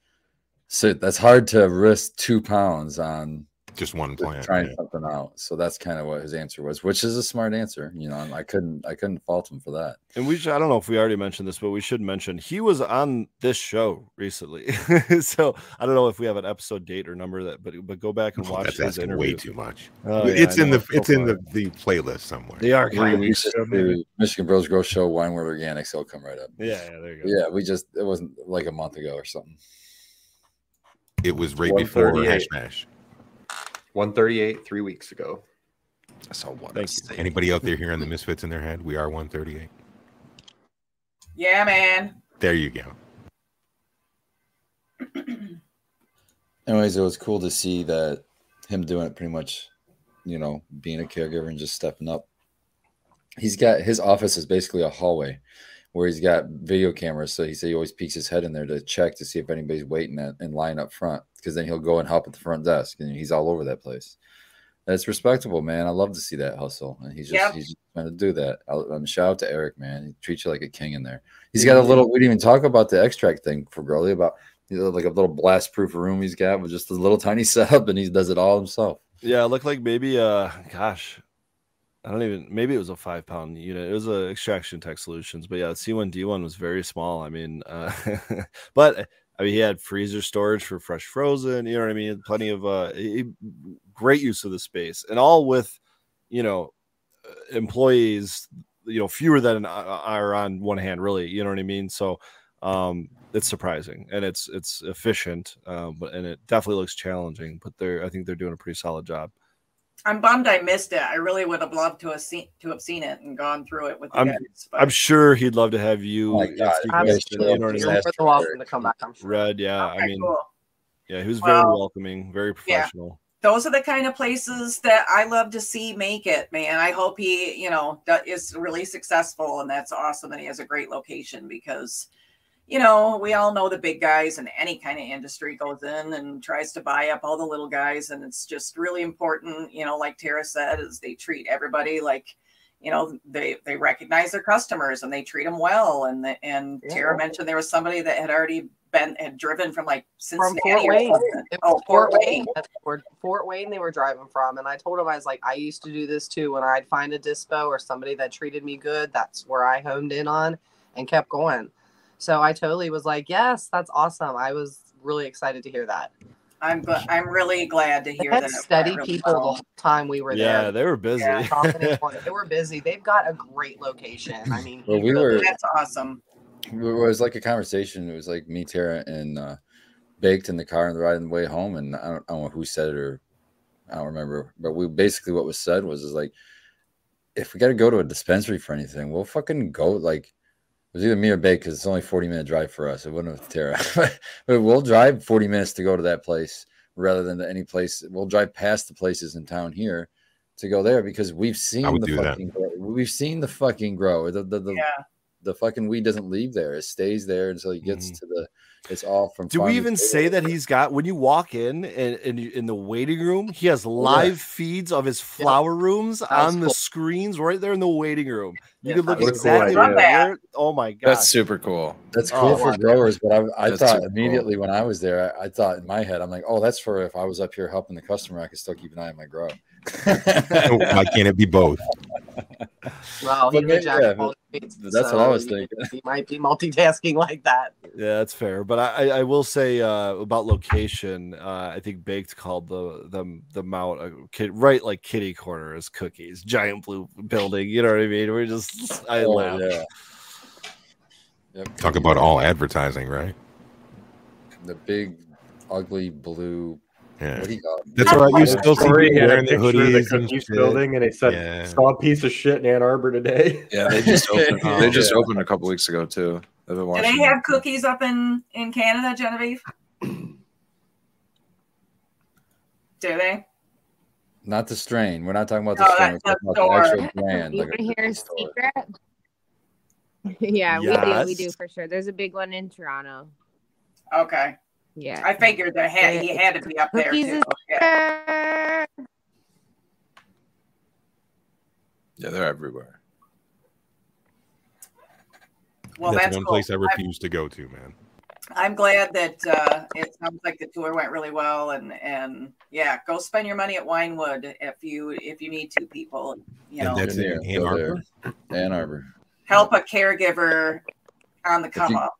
So that's hard to risk two pounds on Just one just plant. trying yeah. something out. So that's kind of what his answer was, which is a smart answer. You know, I couldn't I couldn't fault him for that. And we should, I don't know if we already mentioned this, but we should mention he was on this show recently. so I don't know if we have an episode date or number that, but but go back and Oh, watch That's his asking interview. way too much. Oh, yeah, it's in know, the so it's in the, the playlist somewhere. The We, archive. we just do Michigan Bros Grow Show, Winewood Organics, it'll come right up. Yeah, yeah, there you go. Yeah, we just it wasn't like a month ago or something. It was right before hash mash. 138 three weeks ago. I saw one. Thank you. Anybody out there hearing the misfits in their head? We are 138. Yeah, man. There you go. Anyways, it was cool to see that him doing it pretty much, you know, being a caregiver and just stepping up. He's got his office is basically a hallway where he's got video cameras. So he said he always peeks his head in there to check to see if anybody's waiting at, in line up front because then he'll go and help at the front desk and he's all over that place. That's respectable, man. I love to see that hustle, and he's just Yep. he's just trying to do that. I'll, um, shout out to Eric, man. He treats you like a king in there. He's got a little. We didn't even talk about the extract thing for Gurley about you know, like a little blast proof room he's got with just a little tiny setup, and he does it all himself. Yeah, it looked like maybe uh gosh. I don't even maybe it was a five pound unit. It was a Extraction Tek Solutions, but yeah, C1D1 was very small. I mean, uh but I mean he had freezer storage for fresh frozen, you know what I mean? Plenty of uh he- great use of the space and all with you know uh, employees you know fewer than uh, are on one hand really you know what i mean so um it's surprising and it's it's efficient um but and it definitely looks challenging but they're i think they're doing a pretty solid job I'm bummed I missed it. I really would have loved to have seen to have seen it and gone through it with you I'm- guys. But i'm sure he'd love to have you Oh God, I'm sure you know what I he'd mean? love You're more than welcome to come back. I'm sure. red yeah i mean cool. yeah he was very Well, welcoming very yeah. professional those are the kind of places that I love to see make it, man. I hope he, you know, that is really successful, and that's awesome. And he has a great location because, you know, we all know the big guys in any kind of industry goes in and tries to buy up all the little guys, and it's just really important, you know, like Tara said, is they treat everybody like, you know, they they recognize their customers and they treat them well. And the, and Tara mentioned there was somebody that had already been had driven from like From Fort Wayne. Oh, was Fort Wayne. That's where Fort Wayne they were driving from. And I told him I was like, I used to do this too. When I'd find a dispo or somebody that treated me good, that's where I honed in on and kept going. So I totally was like, Yes, that's awesome. I was really excited to hear that. I'm gl- I'm really glad to They hear had that. it steady really people the whole time we were there. yeah they were busy Yeah, They were busy. They've got a great location. I mean, Well, we really- were- That's awesome. It was like a conversation. It was like me, Tara, and uh, baked in the car on the ride on the way home. And I don't, I don't know who said it or I don't remember. But we basically what was said was is like, if we got to go to a dispensary for anything, we'll fucking go. Like it was either me or Bake because it's only forty minute drive for us. It wouldn't have Tara, but we'll drive forty minutes to go to that place rather than to any place. We'll drive past the places in town here to go there because we've seen the fucking grow. we've seen the fucking grow. The the the, Yeah. The fucking weed doesn't leave there. It stays there until he gets Mhm. to the. It's all from. Do we even table. say that he's got when you walk in and, and you- in the waiting room, he has live feeds of his flower rooms on the screens right there in the waiting room. You Yeah, can look that's a cool exactly where. Oh my god! That's super cool. That's Oh, cool for growers, but I, I thought super cool. immediately when I was there, I, I thought in my head, I'm like, oh, that's for if I was up here helping the customer, I could still keep an eye on my grow. Why can't it be both? Well, But he's a jack yeah, of all trades, that's what I was thinking. He might be multitasking like that. Yeah, that's fair. But I, I I will say uh, about location. Uh, I think Baked called the them the mount a kid, right like kitty corner as cookies, giant blue building. You know what I mean? We're just I Oh, laugh. yeah. Yep. Talk about all advertising, right? the big, ugly blue. Yeah. What do you call it? That's right. You still see Story people and wearing the picture of the and shit. building, and they said, Yeah. "Saw a piece of shit in Ann Arbor today." Yeah, they just opened. Oh, they just yeah. opened a couple weeks ago too. I've been Do they have cookies up in in Canada, Genevieve? Do they? Not the strain. We're not talking about the Oh, strain. We're talking the about the actual brand. You like want hear a secret? yeah, we do. We do for sure. There's a big one in Toronto. Okay, Yeah. I figured that had, he had to be up there too. Yeah. Yeah, they're everywhere. Well, that's, that's, one cool. place I I'm- refuse to go to, man. I'm glad that uh, it sounds like the tour went really well, and and yeah, go spend your money at Winewood if you if you need to, people. You know, and that's There, in Ann Arbor. Ann Arbor. help a caregiver on the come you- up.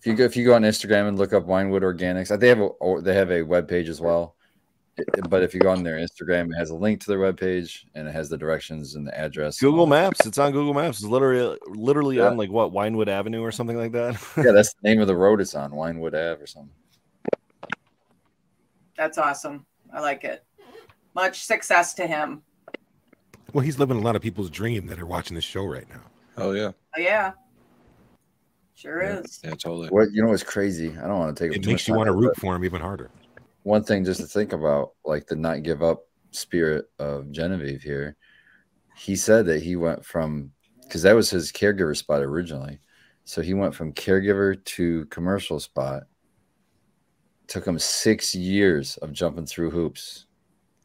If you go if you go on Instagram and look up Winewood Organics, uh, they have a or they have a web page as well. But if you go on their Instagram, it has a link to their web page and it has the directions and the address. Google Maps. It's on Google Maps. It's literally literally Yeah. on like what Winewood Avenue or something like that. Yeah, that's the name of the road it's on, Winewood Ave or something. That's awesome. I like it. Much success to him. Well, he's living a lot of people's dream that are watching this show right now. Oh yeah, Oh, yeah, sure Yeah. is. yeah, totally. What you know what's crazy? I don't want to take up It makes you time, want to root for him even harder. One thing just to think about, like the not give up spirit of Genevieve here. He said that he went from because that was his caregiver spot originally. So he went from caregiver to commercial spot. Took him six years of jumping through hoops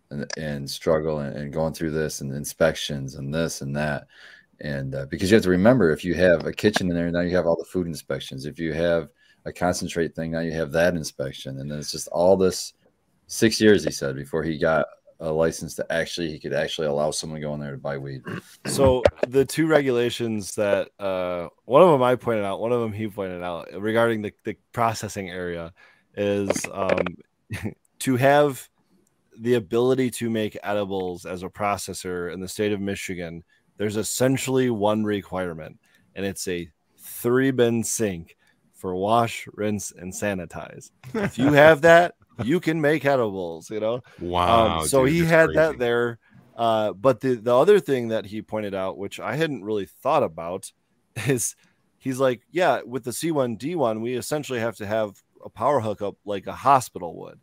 and, and struggle and, and going through this and inspections and this and that. And uh, because you have to remember, if you have a kitchen in there, now you have all the food inspections. If you have a concentrate thing, now you have that inspection. And then it's just all this six years, he said, before he got a license to actually, he could actually allow someone to go in there to buy weed. so the two regulations that uh, one of them I pointed out, one of them he pointed out regarding the, the processing area is um, to have the ability to make edibles as a processor in the state of Michigan. There's essentially one requirement, and it's a three bin sink for wash, rinse, and sanitize. If you have that, you can make edibles. You know. Wow. Um, so dude, he had crazy. that there. Uh, but the, the other thing that he pointed out, which I hadn't really thought about, is he's like, yeah, with the C1D1, we essentially have to have a power hookup like a hospital would.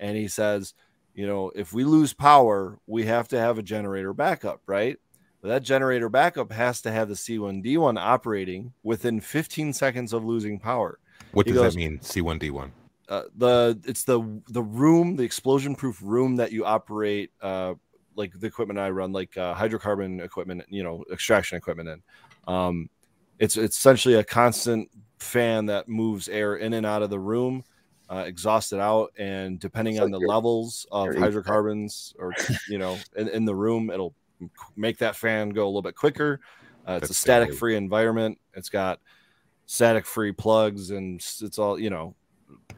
And he says, you know, if we lose power, we have to have a generator backup, right? But that generator backup has to have the C1D1 operating within 15 seconds of losing power What he does goes- that mean? C1D1. uh, the it's the the room the explosion proof room that you operate uh like the equipment i run like uh, hydrocarbon equipment you know extraction equipment in um it's it's essentially a constant fan that moves air in and out of the room uh, exhaust it out and depending It's on like the your- levels of hydrocarbons or you know in, in the room it'll make that fan go a little bit quicker uh, it's That's a static free environment it's got static free plugs and it's all you know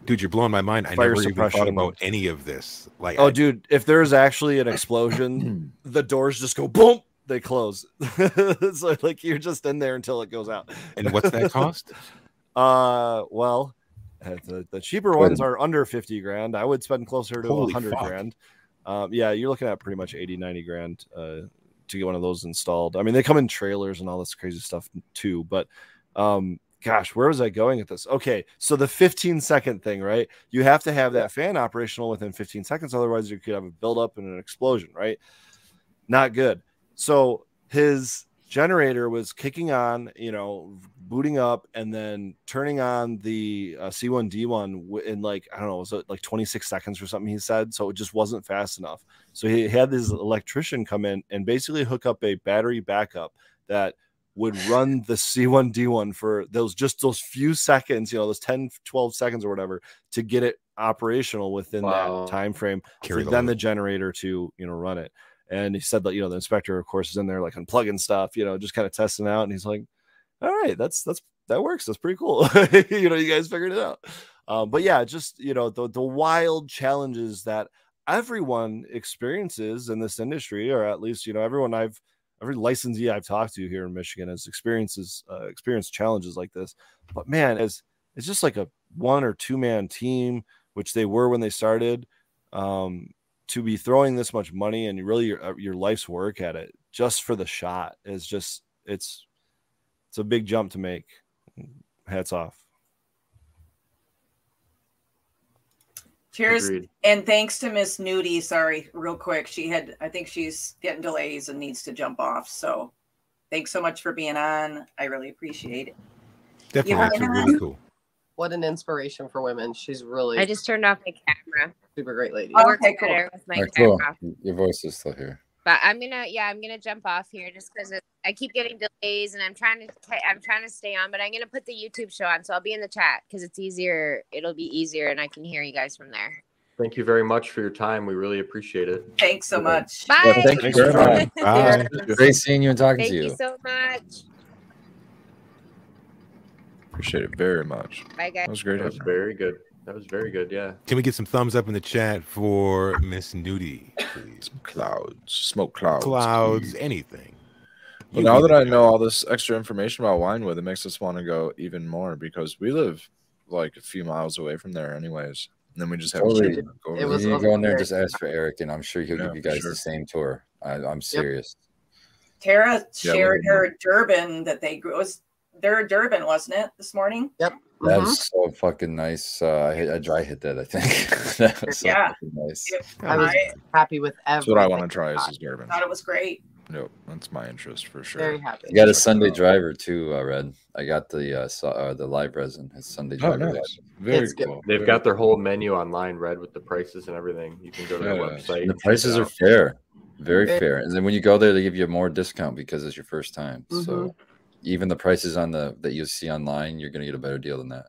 Dude, you're blowing my mind. I never even thought about any of this. Like, Oh, I- dude, if there's actually an explosion, the doors just go boom, they close. so like you're just in there until it goes out. and what's that cost? Uh, well, uh, the, the cheaper ones are under 50 grand. I would spend closer to Holy 100 fuck. grand. Um, yeah, you're looking at pretty much 80, 90 grand uh, to get one of those installed. I mean, they come in trailers and all this crazy stuff too. But um, gosh, where was I going at this? Okay, so the 15 second thing, right? You have to have that fan operational within 15 seconds, otherwise you could have a buildup and an explosion, right? not good. So his generator was kicking on, you know, booting up and then turning on the uh, C1D1 in like, I don't know, was it like 26 seconds or something he said? So it just wasn't fast enough. So he had this electrician come in and basically hook up a battery backup that would run the C1D1 for those just those few seconds, you know, those 10, 12 seconds or whatever to get it operational within Wow. that time frame Carry for the then load. the generator to, you know, run it. And he said that, you know, the inspector, of course, is in there like unplugging stuff, you know, just kind of testing out. And he's like, all right, that's, that's, that works. That's pretty cool. you know, you guys figured it out. Um, but yeah, just, you know, the, the wild challenges that everyone experiences in this industry, or at least, you know, everyone I've, every licensee I've talked to here in Michigan has experiences, uh, experienced challenges like this. But man, as it's just like a one or two man team, which they were when they started. Um, to be throwing this much money and really your, uh, your life's work at it just for the shot is just it's it's a big jump to make hats off Cheers. Agreed. And thanks to Miss Nudie. Sorry, real quick. She had, I think she's getting delays and needs to jump off. So thanks so much for being on. I really appreciate it. Definitely, Yeah. really cool. What an inspiration for women. She's really I just turned off my camera. super great lady. It works Okay, cool. with my All right, camera cool. Your voice is still here. But I'm gonna, yeah, I'm gonna jump off here just because I keep getting delays, and I'm trying to, I'm trying to stay on. But I'm gonna put the YouTube show on, so I'll be in the chat because it's easier. It'll be easier, and I can hear you guys from there. Thank you very much for your time. We really appreciate it. Thanks so much. Bye. Yeah, thank you very much. Bye. Great seeing you and talking Thank to you. Thank you. so much. Appreciate it very much. Bye, guys. That was great. That was very good. That was very good. Yeah. Can we get some thumbs up in the chat for Miss Nudie, please? Clouds, smoke clouds. Clouds, please. anything. But You now that I know all this extra information about Winewood, it makes us want to go even more because we live like a few miles away from there, anyways. And then we just have Totally. to go It over was you there. need go in there and just ask for Eric, and I'm sure he'll Yeah, give you guys sure. the same tour. I, I'm serious. Tara Yeah, shared we'll- her Durban that they grew. It was their Durban, wasn't it, this morning? Yep. That Mhm. was so fucking nice. Uh, I hit, I dry hit that. I think that was so Yeah. nice. I was happy with everything. That's what I want to try is his Durban. thought it was great. Nope, that's my interest for sure. Very happy. I got a Sunday driver too, uh, Red. I got the uh, so, uh the live resin. His Sunday Oh, driver. nice. Very It's good. cool. They've Very got their whole menu online, Red, with the prices and everything. You can go to their Yeah. website. And the prices are fair, very Very- fair. And then when you go there, they give you a more discount because it's your first time. Mm-hmm. So even the prices on the that you see online, you're gonna get a better deal than that.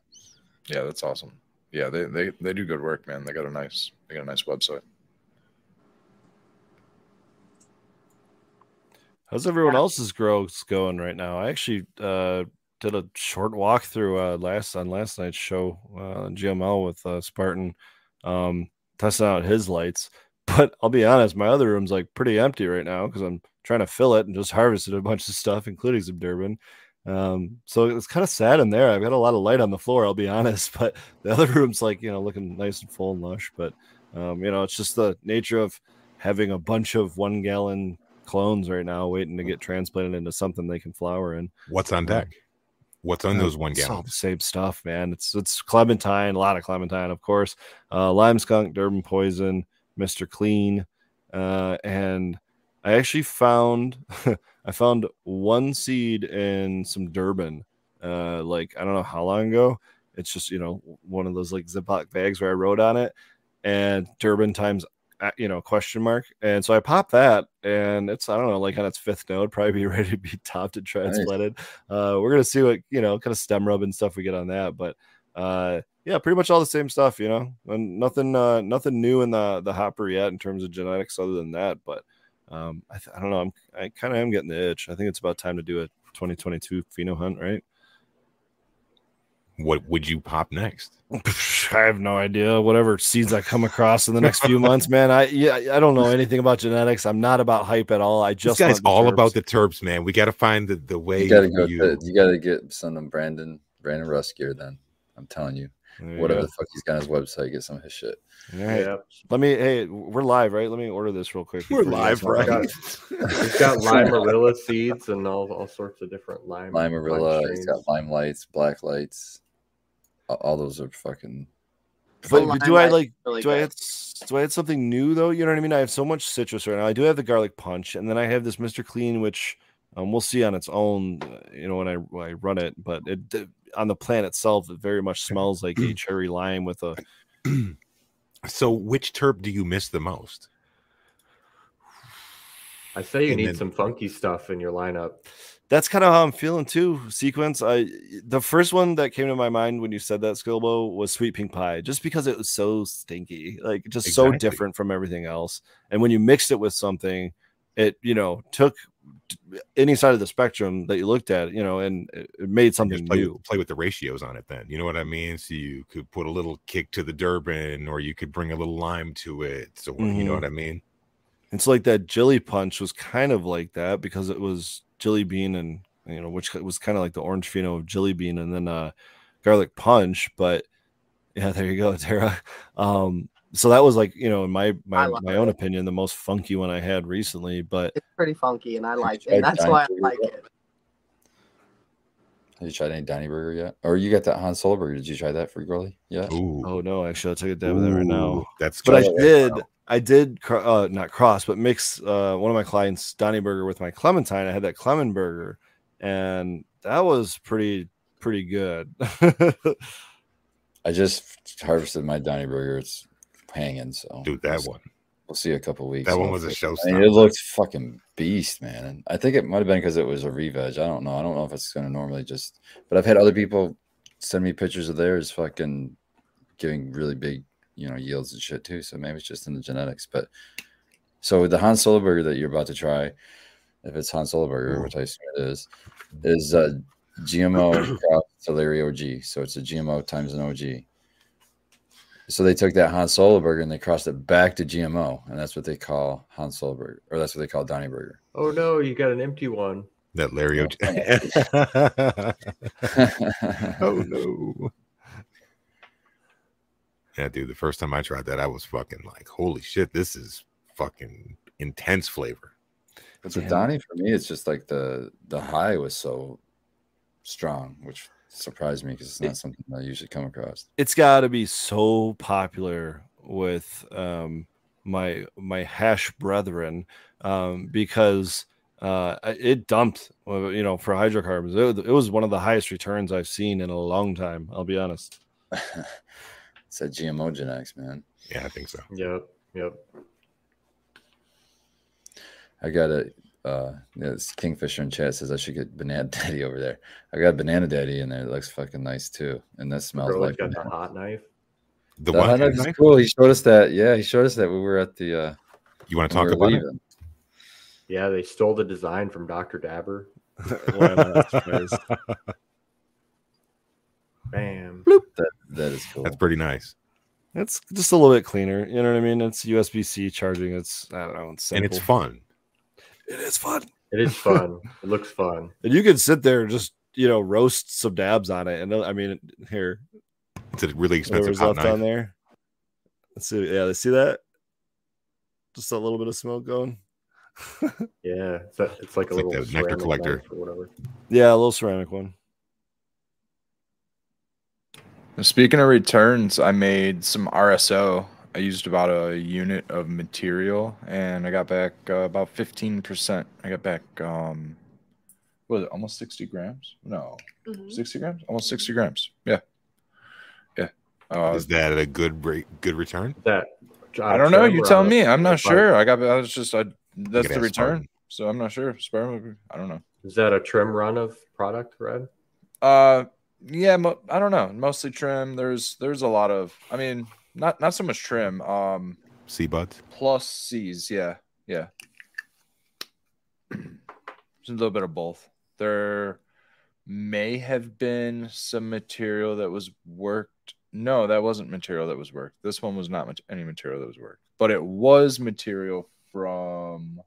Yeah, that's awesome. Yeah, they, they they do good work, man. They got a nice they got a nice website. how's everyone else's growth going right now i actually uh did a short walkthrough uh last on last night's show uh on gml with uh spartan um testing out his lights but i'll be honest my other room's like pretty empty right now because i'm trying to fill it and just harvested a bunch of stuff including some durban um so it's kind of sad in there i've got a lot of light on the floor i'll be honest but the other room's like you know looking nice and full and lush but um you know it's just the nature of having a bunch of one gallon clones right now waiting to get transplanted into something they can flower in What's on deck? What's on uh, those one it's all gallons? the same stuff, man. It's it's clementine, a lot of clementine, of course. Uh, lime skunk, Durban poison, Mister Clean, uh, and I actually found I found one seed in some Durban, uh, like I don't know how long ago. It's just you know one of those like Ziploc bags where I wrote on it, and Durban times uh, you know question mark, and so I popped that, and it's I don't know like on its fifth node, probably be ready to be topped and transplanted. Uh, we're gonna see what you know, kind of stem rub and stuff we get on that, but uh, yeah, pretty much all the same stuff, you know, and nothing, uh, nothing new in the the hopper yet in terms of genetics other than that. But um, I, th- I don't know, I'm I kind of am getting the itch. I think it's about time to do a 2022 pheno hunt, right? What would you pop next? I have no idea. Whatever seeds I come across in the next few months, man. I yeah, I don't know anything about genetics. I'm not about hype at all. I just guy's all terps. about the terps, man. We got to find the, the way You gotta for go. you. To, you gotta get some of Brandon Brandon Russ gear. Then I'm telling you whatever go. the fuck he's got on his website, get some of his shit. All right. Yeah. Let me. Hey, we're live, right? Let me order this real quick. We're live, guys- right? He's got limerilla seeds and all, all sorts of different lime. lime Limerilla, he's strains. got lime lights, black lights. All, all those are fucking. But Lime do I like? really do I good. hit, s- to add something new though, you know what I mean? I have so much citrus right now. I do have the garlic punch, and then I have this Mr. Clean, which um, we'll see on its own, uh, you know, when I when I run it. But it d- on the plant itself, it very much smells like a cherry lime with a. So, which terp do you miss the most? I say you And need then- some funky stuff in your lineup. That's kind of how I'm feeling too. Sequence. I the first one that came to my mind when you said that Skilbo was sweet pink pie, just because it was so stinky, like just so different from everything else. And when you mixed it with something, it you know took any side of the spectrum that you looked at, you know, and it made something play, new. play with the ratios on it then. You know what I mean? So you could put a little kick to the Durban or you could bring a little lime to it. So you know Mhm. what I mean? It's like that Jilly Punch was kind of like that because it was Jilly Bean and you know, which was kind of like the orange pheno of Jilly Bean and then uh garlic punch. But yeah, there you go, Tara. Um, so that was like, you know, in my my, love my own opinion, the most funky one I had recently. But It's pretty funky, and I like it. And that's why I like yet? it. Have you tried any Donny Burger yet? Or you got that Han Solo Burger? Did you try that for Gurley? Yeah. Oh no, actually I took take a dab of that right now. That's But I good. did I did cro- uh not cross, but mix uh one of my clients Donny Burger with my Clementine. I had that Clement burger and that was pretty pretty good. I just harvested my Donny Burger. It's hanging, so Dude, that one. We'll see a couple weeks. That one was a showstopper. I mean, it looked fucking beast, man. And I think it might have been because it was a re-veg. I don't know. I don't know if it's going to normally just. But I've had other people send me pictures of theirs, fucking giving really big, you know, yields and shit too. So maybe it's just in the genetics. But so the Han Solo burger that you're about to try, if it's Han Solo burger, which I assume it is, is uh, GMO Celery OG. So it's a GMO times an OG. So they took that Han Solo burger and they crossed it back to GMO, and that's what they call Han Solo burger, or that's what they call Donny burger. Oh no, you got an empty one. That Larry O. oh no. Yeah, dude. The first time I tried that, I was fucking like, "Holy shit, this is fucking intense flavor." But with Donny, for me, it's just like the the high was so strong, which surprised me because it's not something I usually come across. it's got to be so popular with um my my hash brethren um because uh it dumped uh, you know for hydrocarbons it, it was one of the highest returns i've seen in a long time i'll be honest It's that GMO genetics, man. Yeah, I think so. Yep, yep. I got a uh yeah, this Kingfisher in chat says I should get banana daddy over there. I got banana daddy in there. It looks fucking nice too. And that smells Girl like got the hot knife. The The one hot knife is cool. He showed us that. Yeah, he showed us that. We were at the uh you want to talk we were about it? Yeah, they stole the design from Dr. Dabber. Why not? Surprise. Bam. That that is cool. That's pretty nice, it's just a little bit cleaner you know what i mean it's usb-c charging it's i don't know it's and it's fun. It is fun It is fun. it looks fun. and you can sit there and just you know roast some dabs on it and uh, i mean here It's a really expensive whatever's hot left on knife. there. Let's see. Yeah, they see that. Just a little bit of smoke going. Yeah, it's, a, it's like It's like a little nectar collector. or whatever. Yeah, a little ceramic one. Speaking of returns, I made some RSO. I used about a unit of material, and I got back uh, about fifteen percent. I got back, um, what was it, almost sixty grams? No, Mhm. sixty grams, almost sixty grams. Yeah, yeah. Uh, Is that a good rate, good return? That I don't know. You tell me. I'm not on sure. I got. I was just. I. That's the return. Spartan. So I'm not sure. Sperm. I don't know. Is that a trim run of product, Red? Uh, yeah. Mo- I don't know. Mostly trim. There's. There's a lot of. I mean, not not so much trim. Um, Sea buds. plus C's. Yeah. Yeah. There's a little bit of both. There may have been some material that was worked. No, that wasn't material that was worked. This one was not much, any material that was worked, but it was material from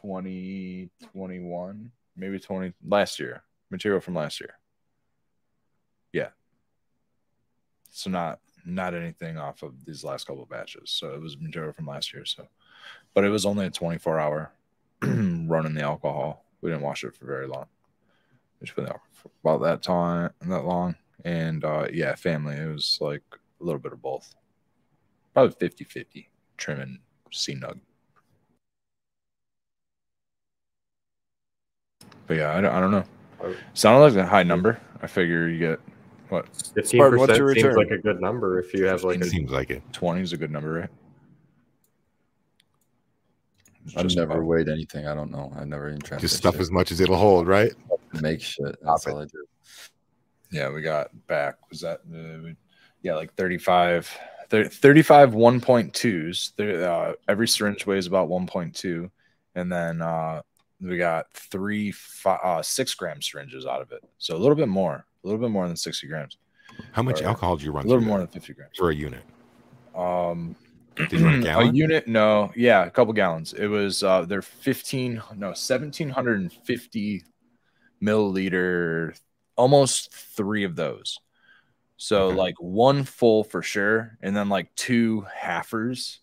2021, maybe 20 last year. Material from last year. Yeah. So not not anything off of these last couple of batches. So it was material from last year. So, but it was only a 24 hour run in the alcohol. We didn't wash it for very long. We just put it out for about that time, that long. And uh, yeah, family. It was like a little bit of both. Probably 50 50 trim and C nug. But yeah, I don't, I don't know. Sounded like a high number. I figure you get what? Fifteen what's percent your seems return? like a good number if you have like It a seems like it. 20 is a good number, right? I've never about- weighed anything. I don't know. I've never even tried Just stuff shit. as much as it'll hold, right? make shit. That's all I do. Yeah, we got back. Was that, uh, yeah, like 35, thir- 35 1.2s. There, uh, every syringe weighs about 1.2. And then uh, we got three, five, uh, six gram syringes out of it. So a little bit more, a little bit more than 60 grams, How much Or alcohol do you run? a little more that than 50 grams. for a unit. Um, Did you run a a unit? No, yeah, a couple gallons. It was uh, they're fifteen, no, seventeen hundred and fifty milliliter, almost three of those. So Okay. like one full for sure, and then like two halfers.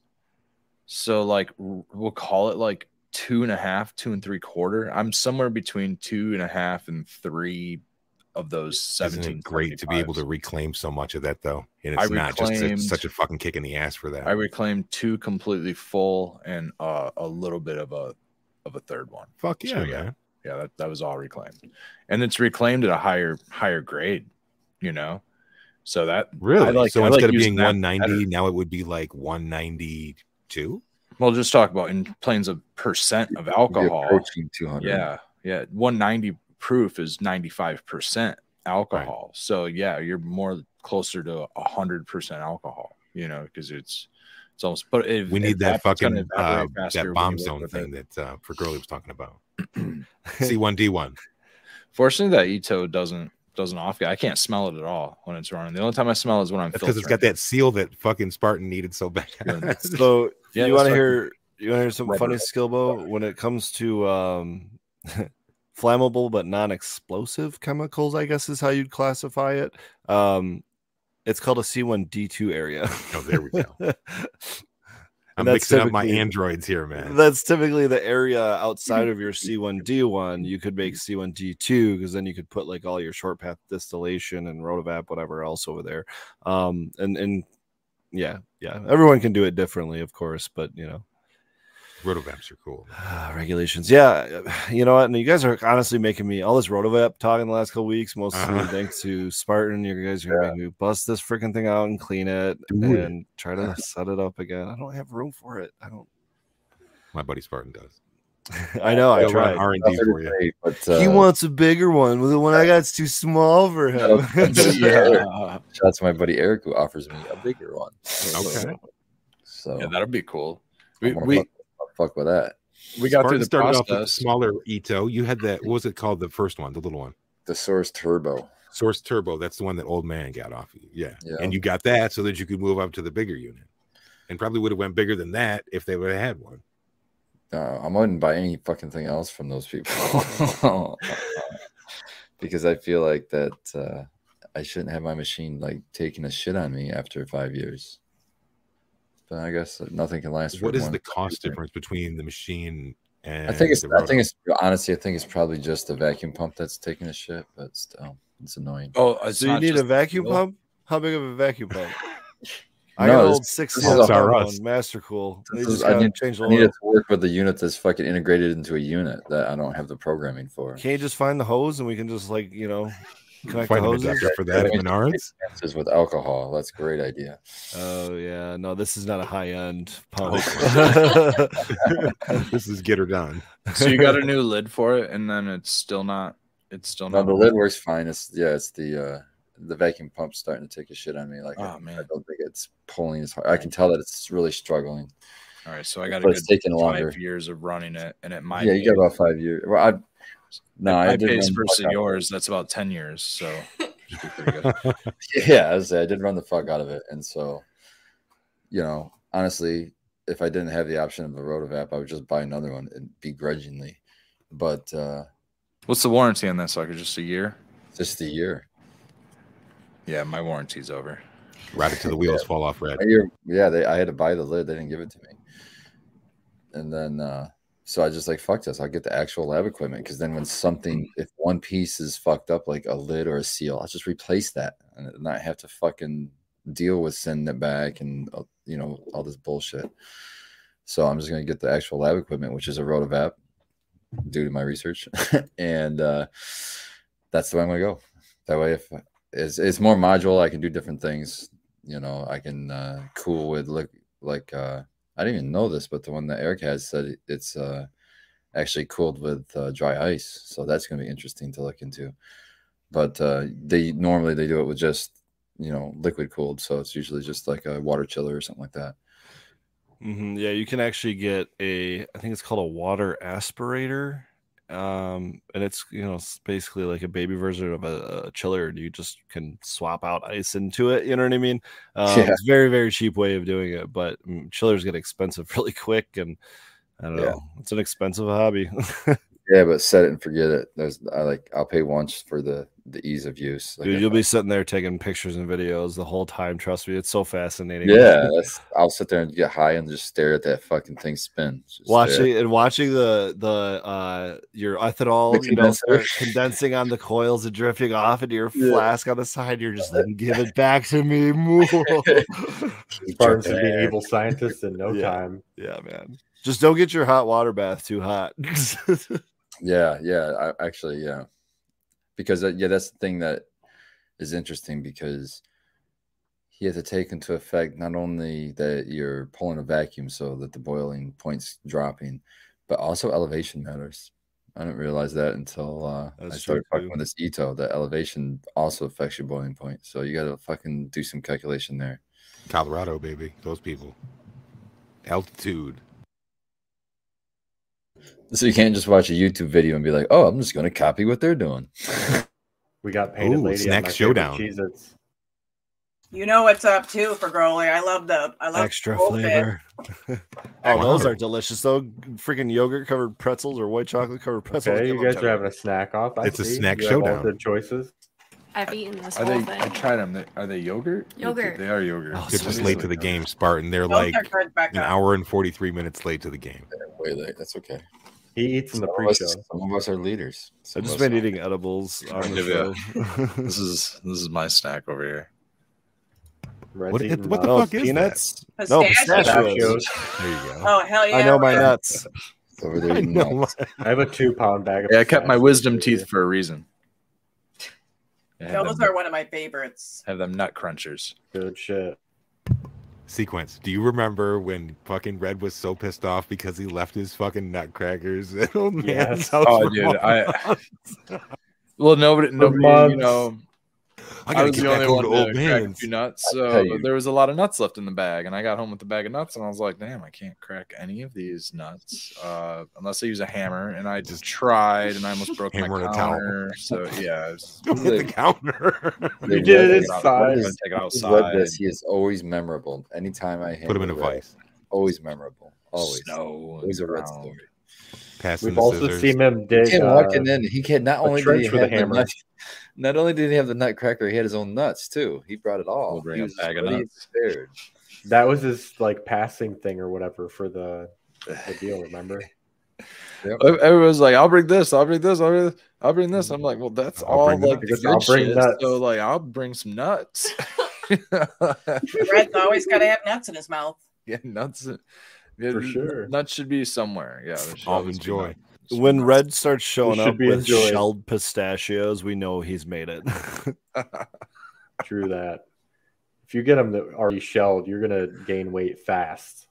So like we'll call it like two and a half, two and three quarter. I'm somewhere between two and a half and three of those Isn't it great to be able to reclaim so much of that though? And it's I not just a, such a fucking kick in the ass for that. I reclaimed two completely full and uh, a little bit of a of a third one. Fuck yeah, So, yeah. man. Yeah, that, that was all reclaimed, and it's reclaimed at a higher higher grade. You know, so that Really? Like- so I instead like of using being 190, better. now it would be like 192. We'll just talk about in planes of percent of alcohol. approaching 200. Yeah, yeah, one ninety proof is ninety five percent alcohol. So yeah, you're more closer to hundred percent alcohol. You know, because it's it's almost. But if, We need if that fucking uh, that bomb zone thing it. that uh, for Girlie was talking about. C1D1. Fortunately, that Ito doesn't doesn't off. I can't smell it at all when it's running. The only time I smell is when I'm because it's got that seal that fucking Spartan needed so bad. So Yeah, you want to hear you want to hear some rubber. funny Skilbo when it comes to um flammable but non-explosive chemicals, I guess is how you'd classify it. Um it's called a C1D2 area. oh, there we go. I'm mixing up my androids here, man. That's typically the area outside of your C1D1. You could make C1D2 because then you could put like all your short path distillation and rotovap, whatever else over there. Um, and and yeah, yeah, everyone can do it differently, of course, but you know, Rotovaps are cool. regulations. Yeah, you know what? And you guys are honestly making me all this rotovap talk in the last couple weeks, mostly Uh-huh. thanks to Spartan. You guys are gonna make me bust this freaking thing out and clean it Do it. and try to set it up again. I don't have room for it. I don't. My buddy Spartan does. I know. I He'll tried. R and D for you. say, But, uh, he wants a bigger one. Well, the one I got's too small for him. yeah, Shout out to my buddy Eric who offers me a bigger one. Okay. So yeah, that'll be cool. I'm We gonna we, fuck, with that. we got Spartan through the started off with the process. smaller Ito. You had that. What was it called? The first one, the little one. The Source Turbo. Source Turbo. That's the one that old man got off of you. Yeah. Yeah. And you got that so that you could move up to the bigger unit. And probably would have went bigger than that if they would have had one. Uh, I wouldn't buy any fucking thing else from those people because I feel like that uh, I shouldn't have my machine like taking a shit on me after five years. But I guess nothing can last. for What is the cost years. difference between the machine and I think it's. the I think it's honestly. I think it's probably just the vacuum pump that's taking a shit, but still, it's annoying. Oh, it's So you need a vacuum well, pump? How big of a vacuum pump? I No, got old six this cylinder is our one, us. Master Cool. They just is- I gotta need- change the I need it to work with the unit that's fucking integrated into a unit that I don't have the programming for. Can't you just find the hose and we can just like you know connect Find the an hoses? adapter for that at Menards. Chances with alcohol. That's a great idea. Oh yeah, no, this is not a high end pump. this is get her done. So you got a new lid for it, and then it's still not. It's still No, not. the lid works fine. It's yeah, it's the uh the vacuum pump's starting to take a shit on me. Like I, Oh, man. I don't think it's pulling as hard. I can tell that it's really struggling. All right, so I got a But good it's taking five longer. years of running it, and it might. yeah, you got about five years. Well, I no, my I did pace versus fuck out of it. yours. That's about ten years. So be good. Yeah, I, was, I did run the fuck out of it, and so you know, honestly, if I didn't have the option of a rotovap, I would just buy another one and begrudgingly. But uh What's the warranty on that sucker? Just a year? just a year. Yeah, my warranty's over. Right until the wheels fall off red. Yeah, they I had to buy the lid. They didn't give it to me. And then uh so I just like fuck this. I'll get the actual lab equipment because then when something if one piece is fucked up like a lid or a seal, I'll just replace that and not have to fucking deal with sending it back and uh, you know all this bullshit. So I'm just gonna get the actual lab equipment, which is a Rotovap, due to my research, and uh, that's the way I'm gonna go. That way, if it's it's more modular, I can do different things. You know, I can uh, cool with look like uh, I didn't even know this, but the one that Eric has said it's uh, actually cooled with uh, dry ice, so that's gonna be interesting to look into. But uh, they normally they do it with just you know liquid cooled, so it's usually just like a water chiller or something like that. hmm Yeah, you can actually get a, I think it's called a water aspirator. Um, and it's, you know, it's basically like a baby version of a, a chiller. and You just can swap out ice into it. You know what I mean? Um, Yeah. It's a very, very cheap way of doing it, but mm, chillers get expensive really quick. And I don't Yeah. know, it's an expensive hobby. Yeah, but set it and forget it. There's I like I'll pay once for the the ease of use. Like Dude, you'll I- be sitting there taking pictures and videos the whole time. Trust me, it's so fascinating. yeah, that's, I'll sit there and get high and just stare at that fucking thing spin. Just stare. watching and watching the the uh your ethanol you know condensing on the coils and drifting off into your Yeah. flask on the side you're just like give it back to me Moo." Spartans would be Yeah. evil scientists in no Yeah. time. yeah man just don't get your hot water bath too hot Yeah, yeah. I actually, yeah, because uh, yeah, that's the thing that is interesting because he has to take into effect not only that you're pulling a vacuum so that the boiling point's dropping, but also elevation matters. I didn't realize that until uh, I started talking with this Ito. That elevation also affects your boiling point, so you got to fucking do some calculation there. Colorado, baby. Those people. Altitude. So you can't just watch a YouTube video and be like, "Oh, I'm just going to copy what they're doing." We got painted Ooh, lady snack on showdown. Cheez-Its. You know what's up too for Growly. I love the I love extra flavor oh those are delicious though freaking yogurt covered pretzels or white chocolate covered pretzels Okay, you guys to are having a snack off. I It's a snack You have all showdown. Good choices. I've eaten this Are whole they? thing. I tried them. They, are they yogurt? Yogurt. They are yogurt. Oh, They're just late to the game, Spartan. They're Those like are good, Becca. an hour and 43 minutes late to the game. Way late. That's okay. He eats in the Some of us- pre-show. Some of us are leaders. I've just us been aren't. eating edibles on the Give you a- show This is this is my snack over here. Red's What- eating what the oh fuck is peanuts no Pistachios. pistachios There you go. Oh hell yeah! i know my nuts Over there I know. nuts. I have a two-pound bag of. Yeah, I kept my wisdom teeth for a reason. Yeah, Those them, are one of my favorites. have them nut crunchers. Good shit. Sequence. Do you remember when fucking Red was so pissed off because he left his fucking nutcrackers at old man's Yes. house? Oh, for dude, I- months? Well, nobody, nobody, you know, I I, gotta was get the back only over one to to old crack a man's. few nuts, so there was a lot of nuts left in the bag, and I got home with the bag of nuts, and I was like, "Damn, I can't crack any of these nuts uh, unless I use a hammer." And I just tried, and I almost broke Hammer my and a towel. counter. So yeah, it was- Don't hit the counter. You did it inside. take it outside. this. He is always memorable. Anytime I Put him in a hang with Red, vice. Always memorable. Always. Snow. Always a red ground. story. Passing We've the also scissors. seen him He dig. came uh, walking in. He can not only did he with a have the hammer. nut, not only did he have the nutcracker, he had his own nuts too. He brought it all. We'll bring He a was bag of nuts. prepared. That was his like passing thing or whatever for the, the deal. Remember? Everyone's like, "I'll bring this. I'll bring this. I'll bring this. I'll bring this." I'm like, "Well, that's I'll all bring the like nuts. the I'll good bring shit." nuts. So like, I'll bring some nuts. Red's always got to have nuts in his mouth. yeah, nuts. Yeah, For n- sure. nuts should be somewhere. Yeah, there I'll enjoy. nuts. when red starts showing up be with enjoyed. shelled pistachios we know he's made it True that. If you get them that are already shelled, you're gonna gain weight fast.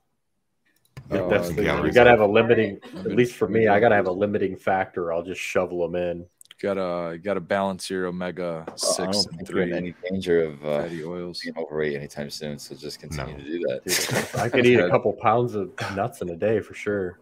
Oh, that's the, you gotta have a limiting. At least for me, I gotta have a limiting factor. I'll just shovel them in. Gotta gotta balance your omega I six don't and think in three any danger of uh, fatty oils. being overweight anytime soon. So just continue No. to do that. Dude, I could eat a couple pounds of nuts in a day for sure.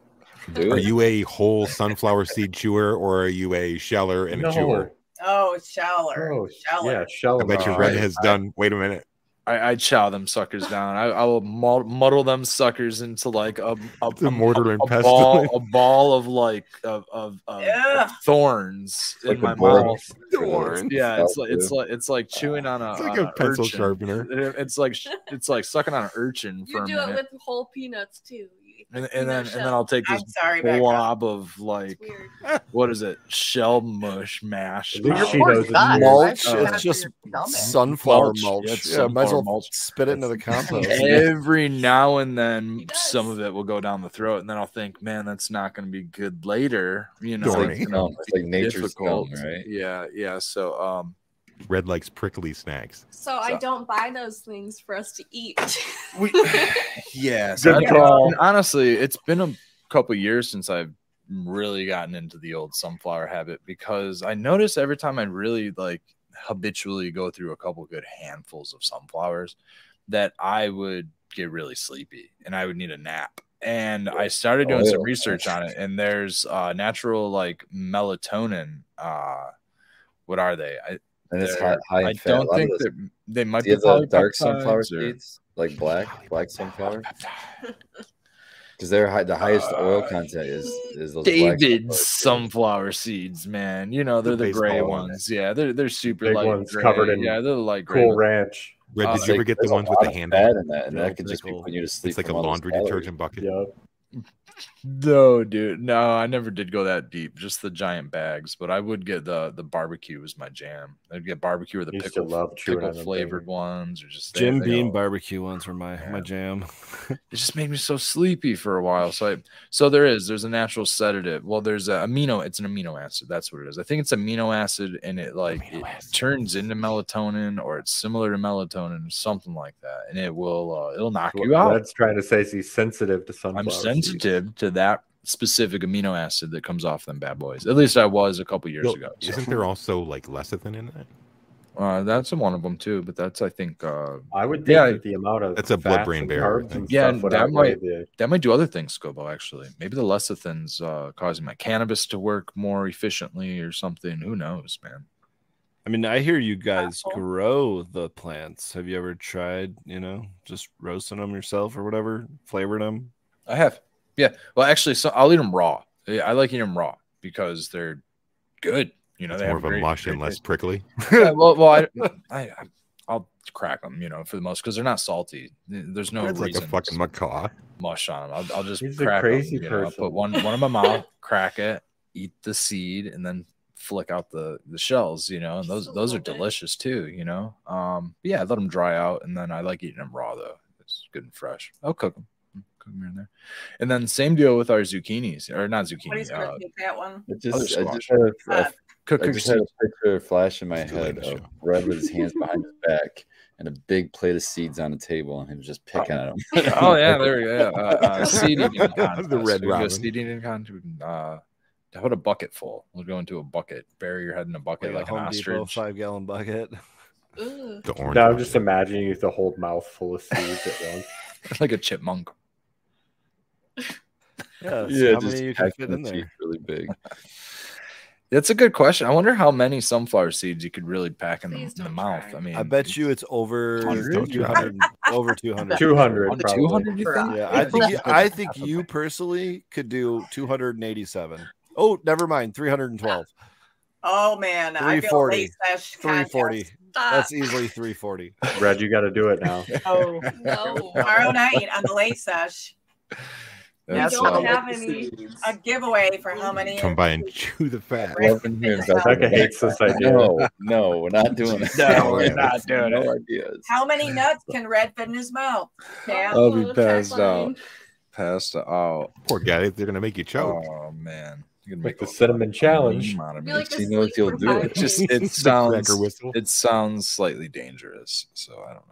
Do Are you a whole sunflower seed chewer or are you a sheller and a chewer? Oh, sheller. Oh, sheller. yeah, shell. I bet your Red has done. Wait a minute. I, I chow them suckers down. I, I will muddle them suckers into like a a, a- mortar a- and a pestle. ball, a ball of like of of, of, of thorns Like in my a board. mouth. Thorns. Yeah, it's like it's like it's like chewing on a, It's like on a pencil urchin. sharpener. It's like it's like sucking on an urchin for You a do it minute. with whole peanuts too. You and, and then peanut and then I'll take this sorry, Becca. blob of like what is it? Shell mush mash. At least she knows it's guy. weird. mulch. Why Uh, it's just sunflower Mulch. mulch. Yeah, it's Yeah, might as well mulch. spit it into the compost. Every now and then, some of it will go down the throat, and then I'll think, "Man, that's not going to be good later." You know, it's it. gonna Scum. It's like nature's difficult. scum, right? Yeah, yeah. So, um, Red likes prickly snacks. So I don't buy those things for us to eat. we, yeah. So Good I- call. and honestly, it's been a couple years since I've really gotten into the old sunflower habit because I notice every time I really like habitually go through a couple good handfuls of sunflowers that I would get really sleepy and I would need a nap. And I started doing Oh, some research on it, and there's uh, natural like melatonin. Uh, what are they? I, And it's they're- high, high I in fat. A don't lot think that they might be have the dark sunflower or- seeds, like black, black sunflower? Because they're high, the highest oil Uh, content is is those black David's sunflower sunflower seeds, man. You know they're The the gray baseball ones. Yeah, they're they're super Big light ones gray. covered in yeah, they're light gray. Cool Ranch. Red, Uh, did you ever get the ones with the of handle? fat in that, and Yeah, that could just be pickle. you to sleep. It's like a from all those laundry detergent bucket. Yep. No, dude. No, I never did go that deep. Just the giant bags, but I would get the the barbecue was my jam. I'd get barbecue or the Used to pickle love pickle on them flavored ones, or just Jim they Beam all- barbecue ones were my my jam. it just made me so sleepy for a while. So I so there is there's a natural sedative. Well, there's a amino. It's an amino acid. That's what it is. I think it's amino acid, and it like it turns into melatonin, or it's similar to melatonin, or something like that, and it will uh, it'll knock What you out. That's trying to say is he's sensitive to sunflower I'm seeds. Sensitive to that specific amino acid that comes off them bad boys. At least I was a couple years Well, ago. so. Isn't there also like lecithin in that? Uh, that's one of them too, but that's I think uh, I would think Yeah. that the amount of That's a blood-brain barrier carbs thing. and Yeah, and that might- the that might do other things, Skilbo. Actually, maybe the lecithin's uh, causing my cannabis to work more efficiently or something. Who knows, man? I mean, I hear you guys Apple. grow the plants. Have you ever tried, you know, just roasting them yourself or whatever, flavored them? I have, yeah. Well, actually, so I'll eat them raw. I like eating them raw because they're good. You know, It's they more have of a mush and less prickly. yeah, well, well, I, I, I, I'll crack them, you know, for the most because they're not salty. There's no It's like a reason fucking macaw. mush on them. I'll, I'll just He's a crack crazy 'em, you know, I'll person. put one one in my mouth, crack it, eat the seed, and then flick out the the shells. You know, and those Just a those are delicious too. You know, um, but yeah, I let them dry out, and then I like eating them raw though. It's good and fresh. I'll cook them. Cook them here and there, and then same deal with our zucchinis or not What zucchini. is Uh, Crispy Cat one? I just, I squash. just had a, a Uh, cook, I just had a picture flash in my head of. Red with his hands behind his back and a big plate of seeds on the table, and he was just picking at them. Oh yeah, there we go. Uh, uh, seed eating The contest. Red We go Robin. Seed eating contest. Uh, how about a bucket full? We'll go into a bucket. Bury your head in a bucket Like, like, a an Home Depot ostrich. five gallon bucket. The orange. Now I'm just imagining you with a whole mouth full of seeds at once. like a chipmunk. Yeah, yeah, how just many you can fit in there. really big. That's a good question. I wonder how many sunflower seeds you could really pack in the, in the mouth. I mean, I bet you it's over 100? 200, over 200. 200, 200 You think? Yeah, I think you, I think you personally could do 287. Oh, never mind, 312. Oh man, I feel 340. late sesh 340. contest. Stop. That's easily 340. Red, you got to do it now. Oh, no. tomorrow night on the late sesh, We don't uh, have any. a giveaway for how many? Come by and chew the fat. Loving hearing Becca Becca hates this idea. No, no, we're not doing it. No, we're not doing no it. ideas. How many nuts can Red fit in his mouth? Cam? I'll be passed out. Passed out. Poor guy, they're gonna make you choke. Oh man, you're gonna Like make the cinnamon challenge. meme out of Be me. like He a knows he'll do it. Just it sounds it sounds slightly dangerous, so I don't know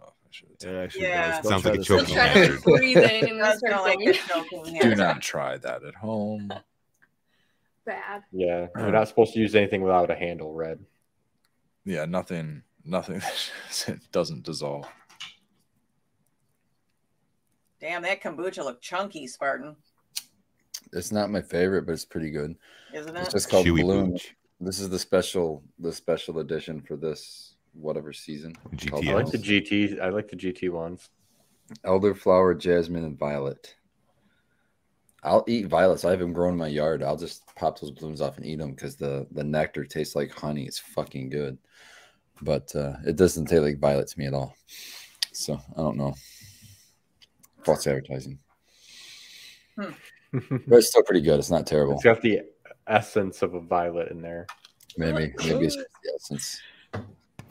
if I should. It actually Yeah. does. Go Sounds like a this choking. Try to hazard. breathe in and Does then sound start like going a choking Do not try that at home. bad. Yeah, you're not supposed to use anything without a handle, Red. Yeah, nothing, nothing that doesn't dissolve. Damn, that kombucha looked chunky, Spartan, It's not my favorite, but it's pretty good. isn't it? It's just called Chewy Bloom. booch. This is the special, the special edition for this whatever season. called I like the GT. I like the GT ones. Elderflower, jasmine, and violet. I'll eat violets. I have them grown in my yard. I'll just pop those blooms off and eat them because the the nectar tastes like honey. It's fucking good, but uh, it doesn't taste like violet to me at all. So I don't know. False advertising. but it's still pretty good. It's not terrible. It's got the essence of a violet in there. Maybe maybe it's the essence.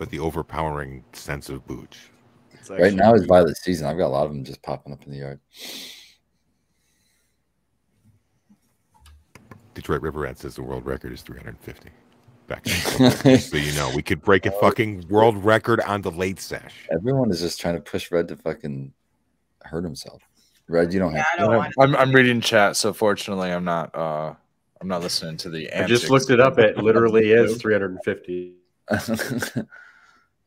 But the overpowering sense of booch. It's Right now is pretty- violet season. I've got a lot of them just popping up in the yard. Detroit River Rat says the world record is 350. Back so you know, we could break a fucking world record on the late sesh. Everyone is just trying to push Red to fucking hurt himself. Red, you don't Yeah, have. I don't want I'm, I'm reading chat, so fortunately, I'm not. uh I'm not listening to the. I just looked it up. It literally is 350.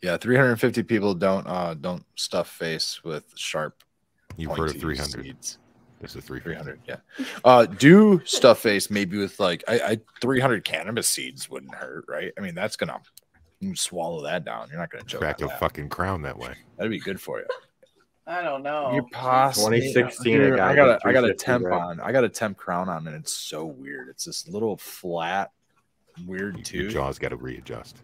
Yeah, 350 people don't uh don't stuff face with sharp. You've heard of 300. seeds. This is 300. 300, yeah. Uh, do stuff face maybe with like I, I 300 cannabis seeds wouldn't hurt, right? I mean, that's gonna swallow that down. You're not gonna choke Crack on a that. fucking crown that way. That'd be good for you. I don't know. You possibly 2016, Here, a I got a I got a temp gram. on. I got a temp crown on, and it's so weird. It's this little flat, weird Your tooth. jaw's got to readjust.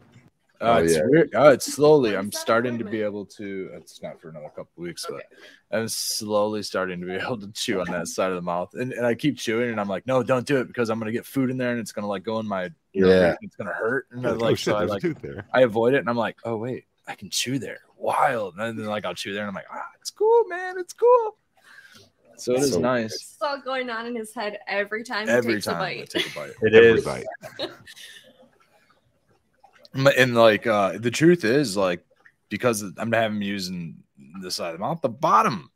Uh, Oh, it's yeah. weird. Uh, it's slowly. I'm starting to be able to. It's not for another couple weeks, but I'm slowly starting to be able to chew on that side of the mouth. And, and I keep chewing, and I'm like, no, don't do it because I'm gonna get food in there, and it's gonna like go in my. ear, Yeah. and It's gonna hurt, and I oh like shit, so I like there. I avoid it, and I'm like, oh wait, I can chew there. Wild. And then like I'll chew there, and I'm like, ah, it's cool, man, it's cool. So it is So- nice. It's all going on in his head every time he Every takes time a I bite. take a bite. It Every is. bite. And like uh the truth is like because I'm having using this side of the mouth, the bottom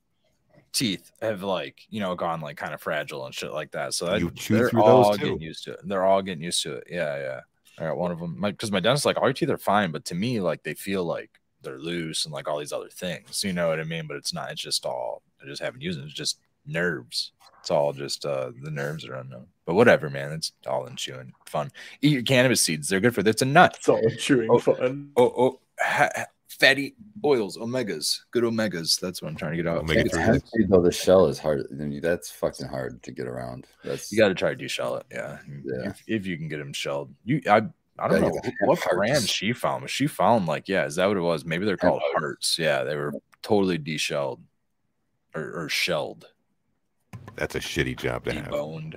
teeth have like you know gone like kind of fragile and shit like that. So You chew they're all getting used to it. They're all getting used to it. Yeah, yeah. I got one of them because my, dentist like all your teeth are fine, but to me like they feel like they're loose and like all these other things. You know what I mean? But it's not. It's just all. I just haven't used it. It's just nerves. It's all just uh the nerves are unknown. But whatever, man. It's all in chewing fun. Eat your cannabis seeds. They're good for. That's a nut. It's all chewing Oh. fun. Oh, oh, ha- ha- fatty oils, omegas, good omegas. That's what I'm trying to get out. Omega It's three. though the shell is hard. I mean, that's fucking hard to get around. That's You got to try to deshell it. Yeah, Yeah. If, if you can get them shelled, you I I don't Yeah, know what hearts. brand she found. She found like yeah? Is that what it was? Maybe they're called Hearts. hearts. Yeah, they were totally deshelled or, or shelled, That's a shitty job to have. deboned.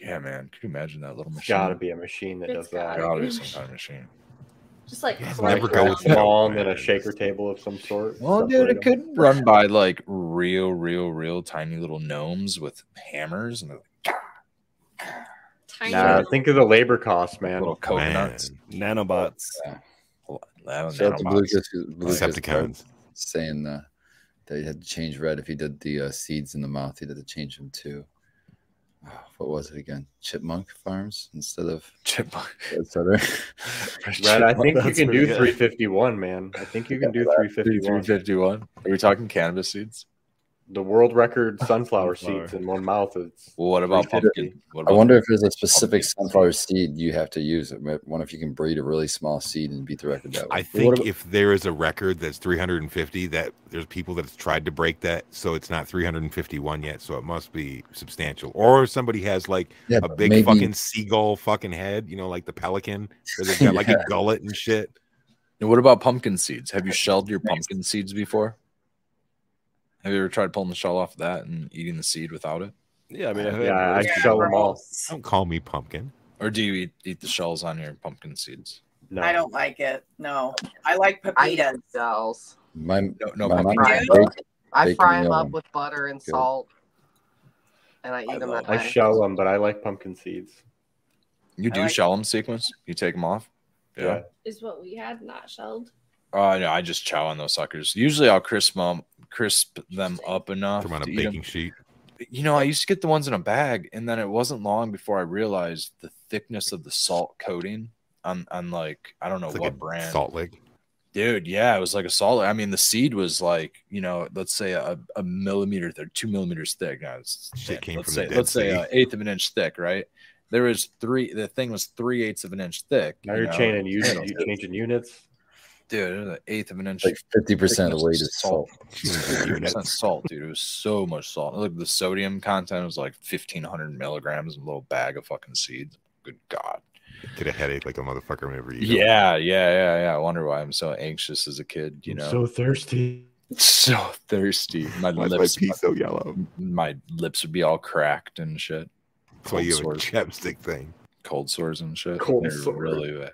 Yeah, man. Could you imagine that little machine? got to be a machine that It's does that. gotta Gotta be some kind of machine. Just like Yeah, Like never go with no small and a shaker table of some sort. Well, dude, separate it 'em. could run by like real, real, real tiny little gnomes with hammers and tiny. Nah, think of the labor costs, man. little coconuts. Man. Nanobots. That Shout out to nanobots. Lucas, Lucas Decepticons. saying uh, that he had to change red if he did the uh, seeds in the mouth. He had to change them too. Oh, what was it again? Chipmunk Farms instead of Chipmunk. etc. Red, I think you can do good. 351, man. I think you can do 351. 351. Are we talking cannabis seeds? The world record sunflower Sunflower. seeds in one mouth It's what about 350. pumpkin? What I about wonder if there's a specific pumpkin sunflower seed you have to use. I wonder if you can breed a really small seed and beat the record that way. I think if there is a record that's 350, that there's people that have tried to break that, so it's not 351 yet, so it must be substantial. Or somebody has like yeah, a big maybe- fucking seagull fucking head, you know, like the pelican, where they've got like a gullet and shit. And what about pumpkin seeds? Have you shelled your pumpkin seeds before? Have you ever tried pulling the shell off of that and eating the seed without it? Yeah, I mean, I Yeah, I Yeah, shell them all. Don't call me pumpkin. Or do you eat, eat the shells on your pumpkin seeds? No. I don't like it. No, I like I eat pepitas. cells. My, No, no my pumpkin mom seeds. baked- I fry them up with butter and Good. salt, and I eat I them. love- I night. shell them, but I like pumpkin seeds. You do like- shell them sequence? You take them off? Yeah. is what we had, not shelled. Oh no, I just chow on those suckers. Usually I'll crisp them, crisp them up enough. Come on a to eat 'em. baking sheet. You know, I used to get the ones in a bag, and then it wasn't long before I realized the thickness of the salt coating on on like I don't know It's like what a brand. Salt Lake. Dude, yeah, it was like a solid. I mean, the seed was like, you know, let's say a, a millimeter or two millimeters thick. No, it's Shit came let's from the say, Dead let's say an eighth of an inch thick, right? There was three. The thing was three eighths of an inch thick. Now you you're know? changing units. Yeah, You changing units. Dude. It was an eighth of an inch. like 50% of the weight thickness is salt. 50% salt, dude. It was so much salt. Look, the sodium content was like fifteen hundred milligrams in a little bag of fucking seeds. Good God. Get a headache like a motherfucker whenever you. eat 'em. Yeah, yeah, yeah, yeah. I wonder why I'm so anxious as a kid. You know, so thirsty. So thirsty. My Why is my lips, so yellow? my lips would be all cracked and shit. That's why you have a Cold chapstick thing. Cold sores and shit. Cold They're sore. really bad.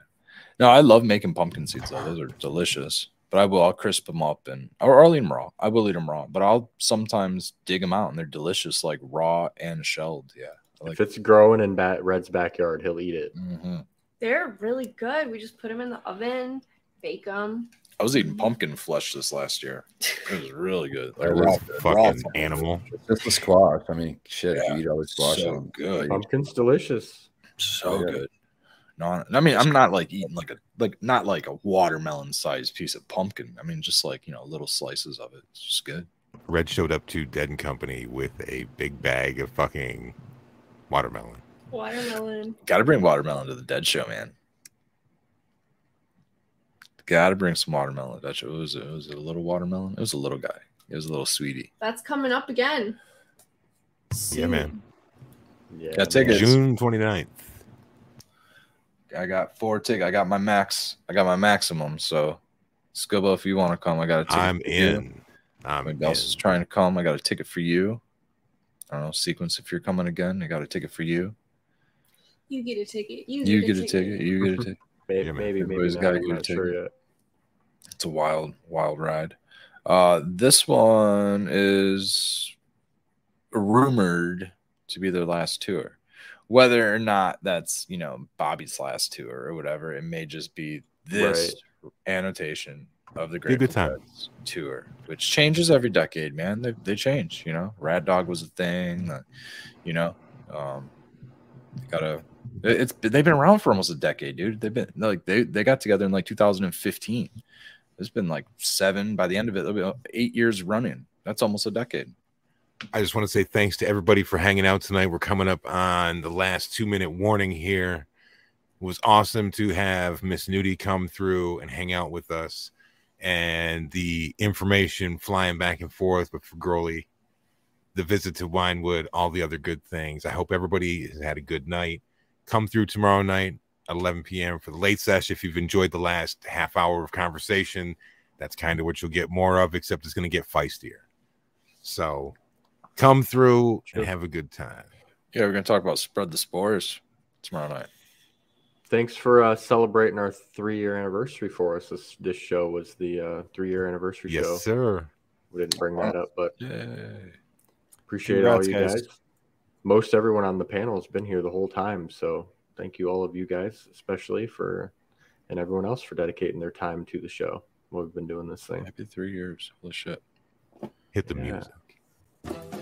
No, I love making pumpkin seeds though. Those are delicious. But I will I'll crisp them up and or I'll eat them raw. I will eat them raw, but I'll sometimes dig them out and they're delicious, like raw and shelled. Yeah, like. If it's growing in Bat Red's backyard, he'll eat it. hmm They're really good. We just put them in the oven, bake them. I was eating pumpkin flesh this last year. It was really good. Like That raw, is raw Fucking pumpkin animal. Just the squash. I mean, shit. Yeah, if you eat all the squash, so good. Pumpkin's delicious. so Yeah. good. No, I mean I'm not like eating like a like not like a watermelon sized piece of pumpkin. I mean just like you know little slices of it. It's just good. Red showed up to Dead and Company with a big bag of fucking watermelon. Watermelon. Got to bring watermelon to the Dead Show, man. Got to bring some watermelon. to the Show. It was it was a little watermelon. It was a little guy. It was a little sweetie. That's coming up again. Yeah, man. Yeah. Yeah, take it. June 29th. I got four tickets. I got my max. I got my maximum. So, Scuba, if you want to come, I got a ticket. I'm for you. in. I'm Anybody else is trying to come, I got a ticket for you. I don't know, sequence. If you're coming again, I got a ticket for you. You get a ticket. You, You get a ticket. You get a ticket. Maybe, Yeah, man. maybe, maybe Everybody's not. gotta get a not sure ticket. It's a wild, wild ride. Uh, this one is rumored to be their last tour. Whether or not that's you know Bobby's last tour or whatever, it may just be this annotation of the Grateful good time. Tour, which changes every decade. Man, they they change. You know, RatDog was a thing. uh, you know, um, gotta. It's they've been around for almost a decade, dude. They've been like they they got together in like 2015. It's been like seven by the end of it. It'll be eight years running. That's almost a decade. I just want to say thanks to everybody for hanging out tonight. We're coming up on the last two minute warning here. It was awesome to have Miss Nudie come through and hang out with us and the information flying back and forth with Growley, the visit to Winewood, all the other good things. I hope everybody has had a good night. Come through tomorrow night at 11 p.m. for the late session. If you've enjoyed the last half hour of conversation, that's kind of what you'll get more of, except it's going to get feistier. So come through and have a good time. Yeah, we're gonna talk about spread the spores tomorrow night. Thanks for uh, celebrating our three year anniversary for us. This this show was the uh, three year anniversary Yes, show. sir. We didn't bring that up, but Yay. appreciate all you guys. guys. Most everyone on the panel has been here the whole time, so thank you all of you guys, especially for and everyone else for dedicating their time to the show. We've been doing this thing. Happy three years. Holy shit. Hit the Yeah. music.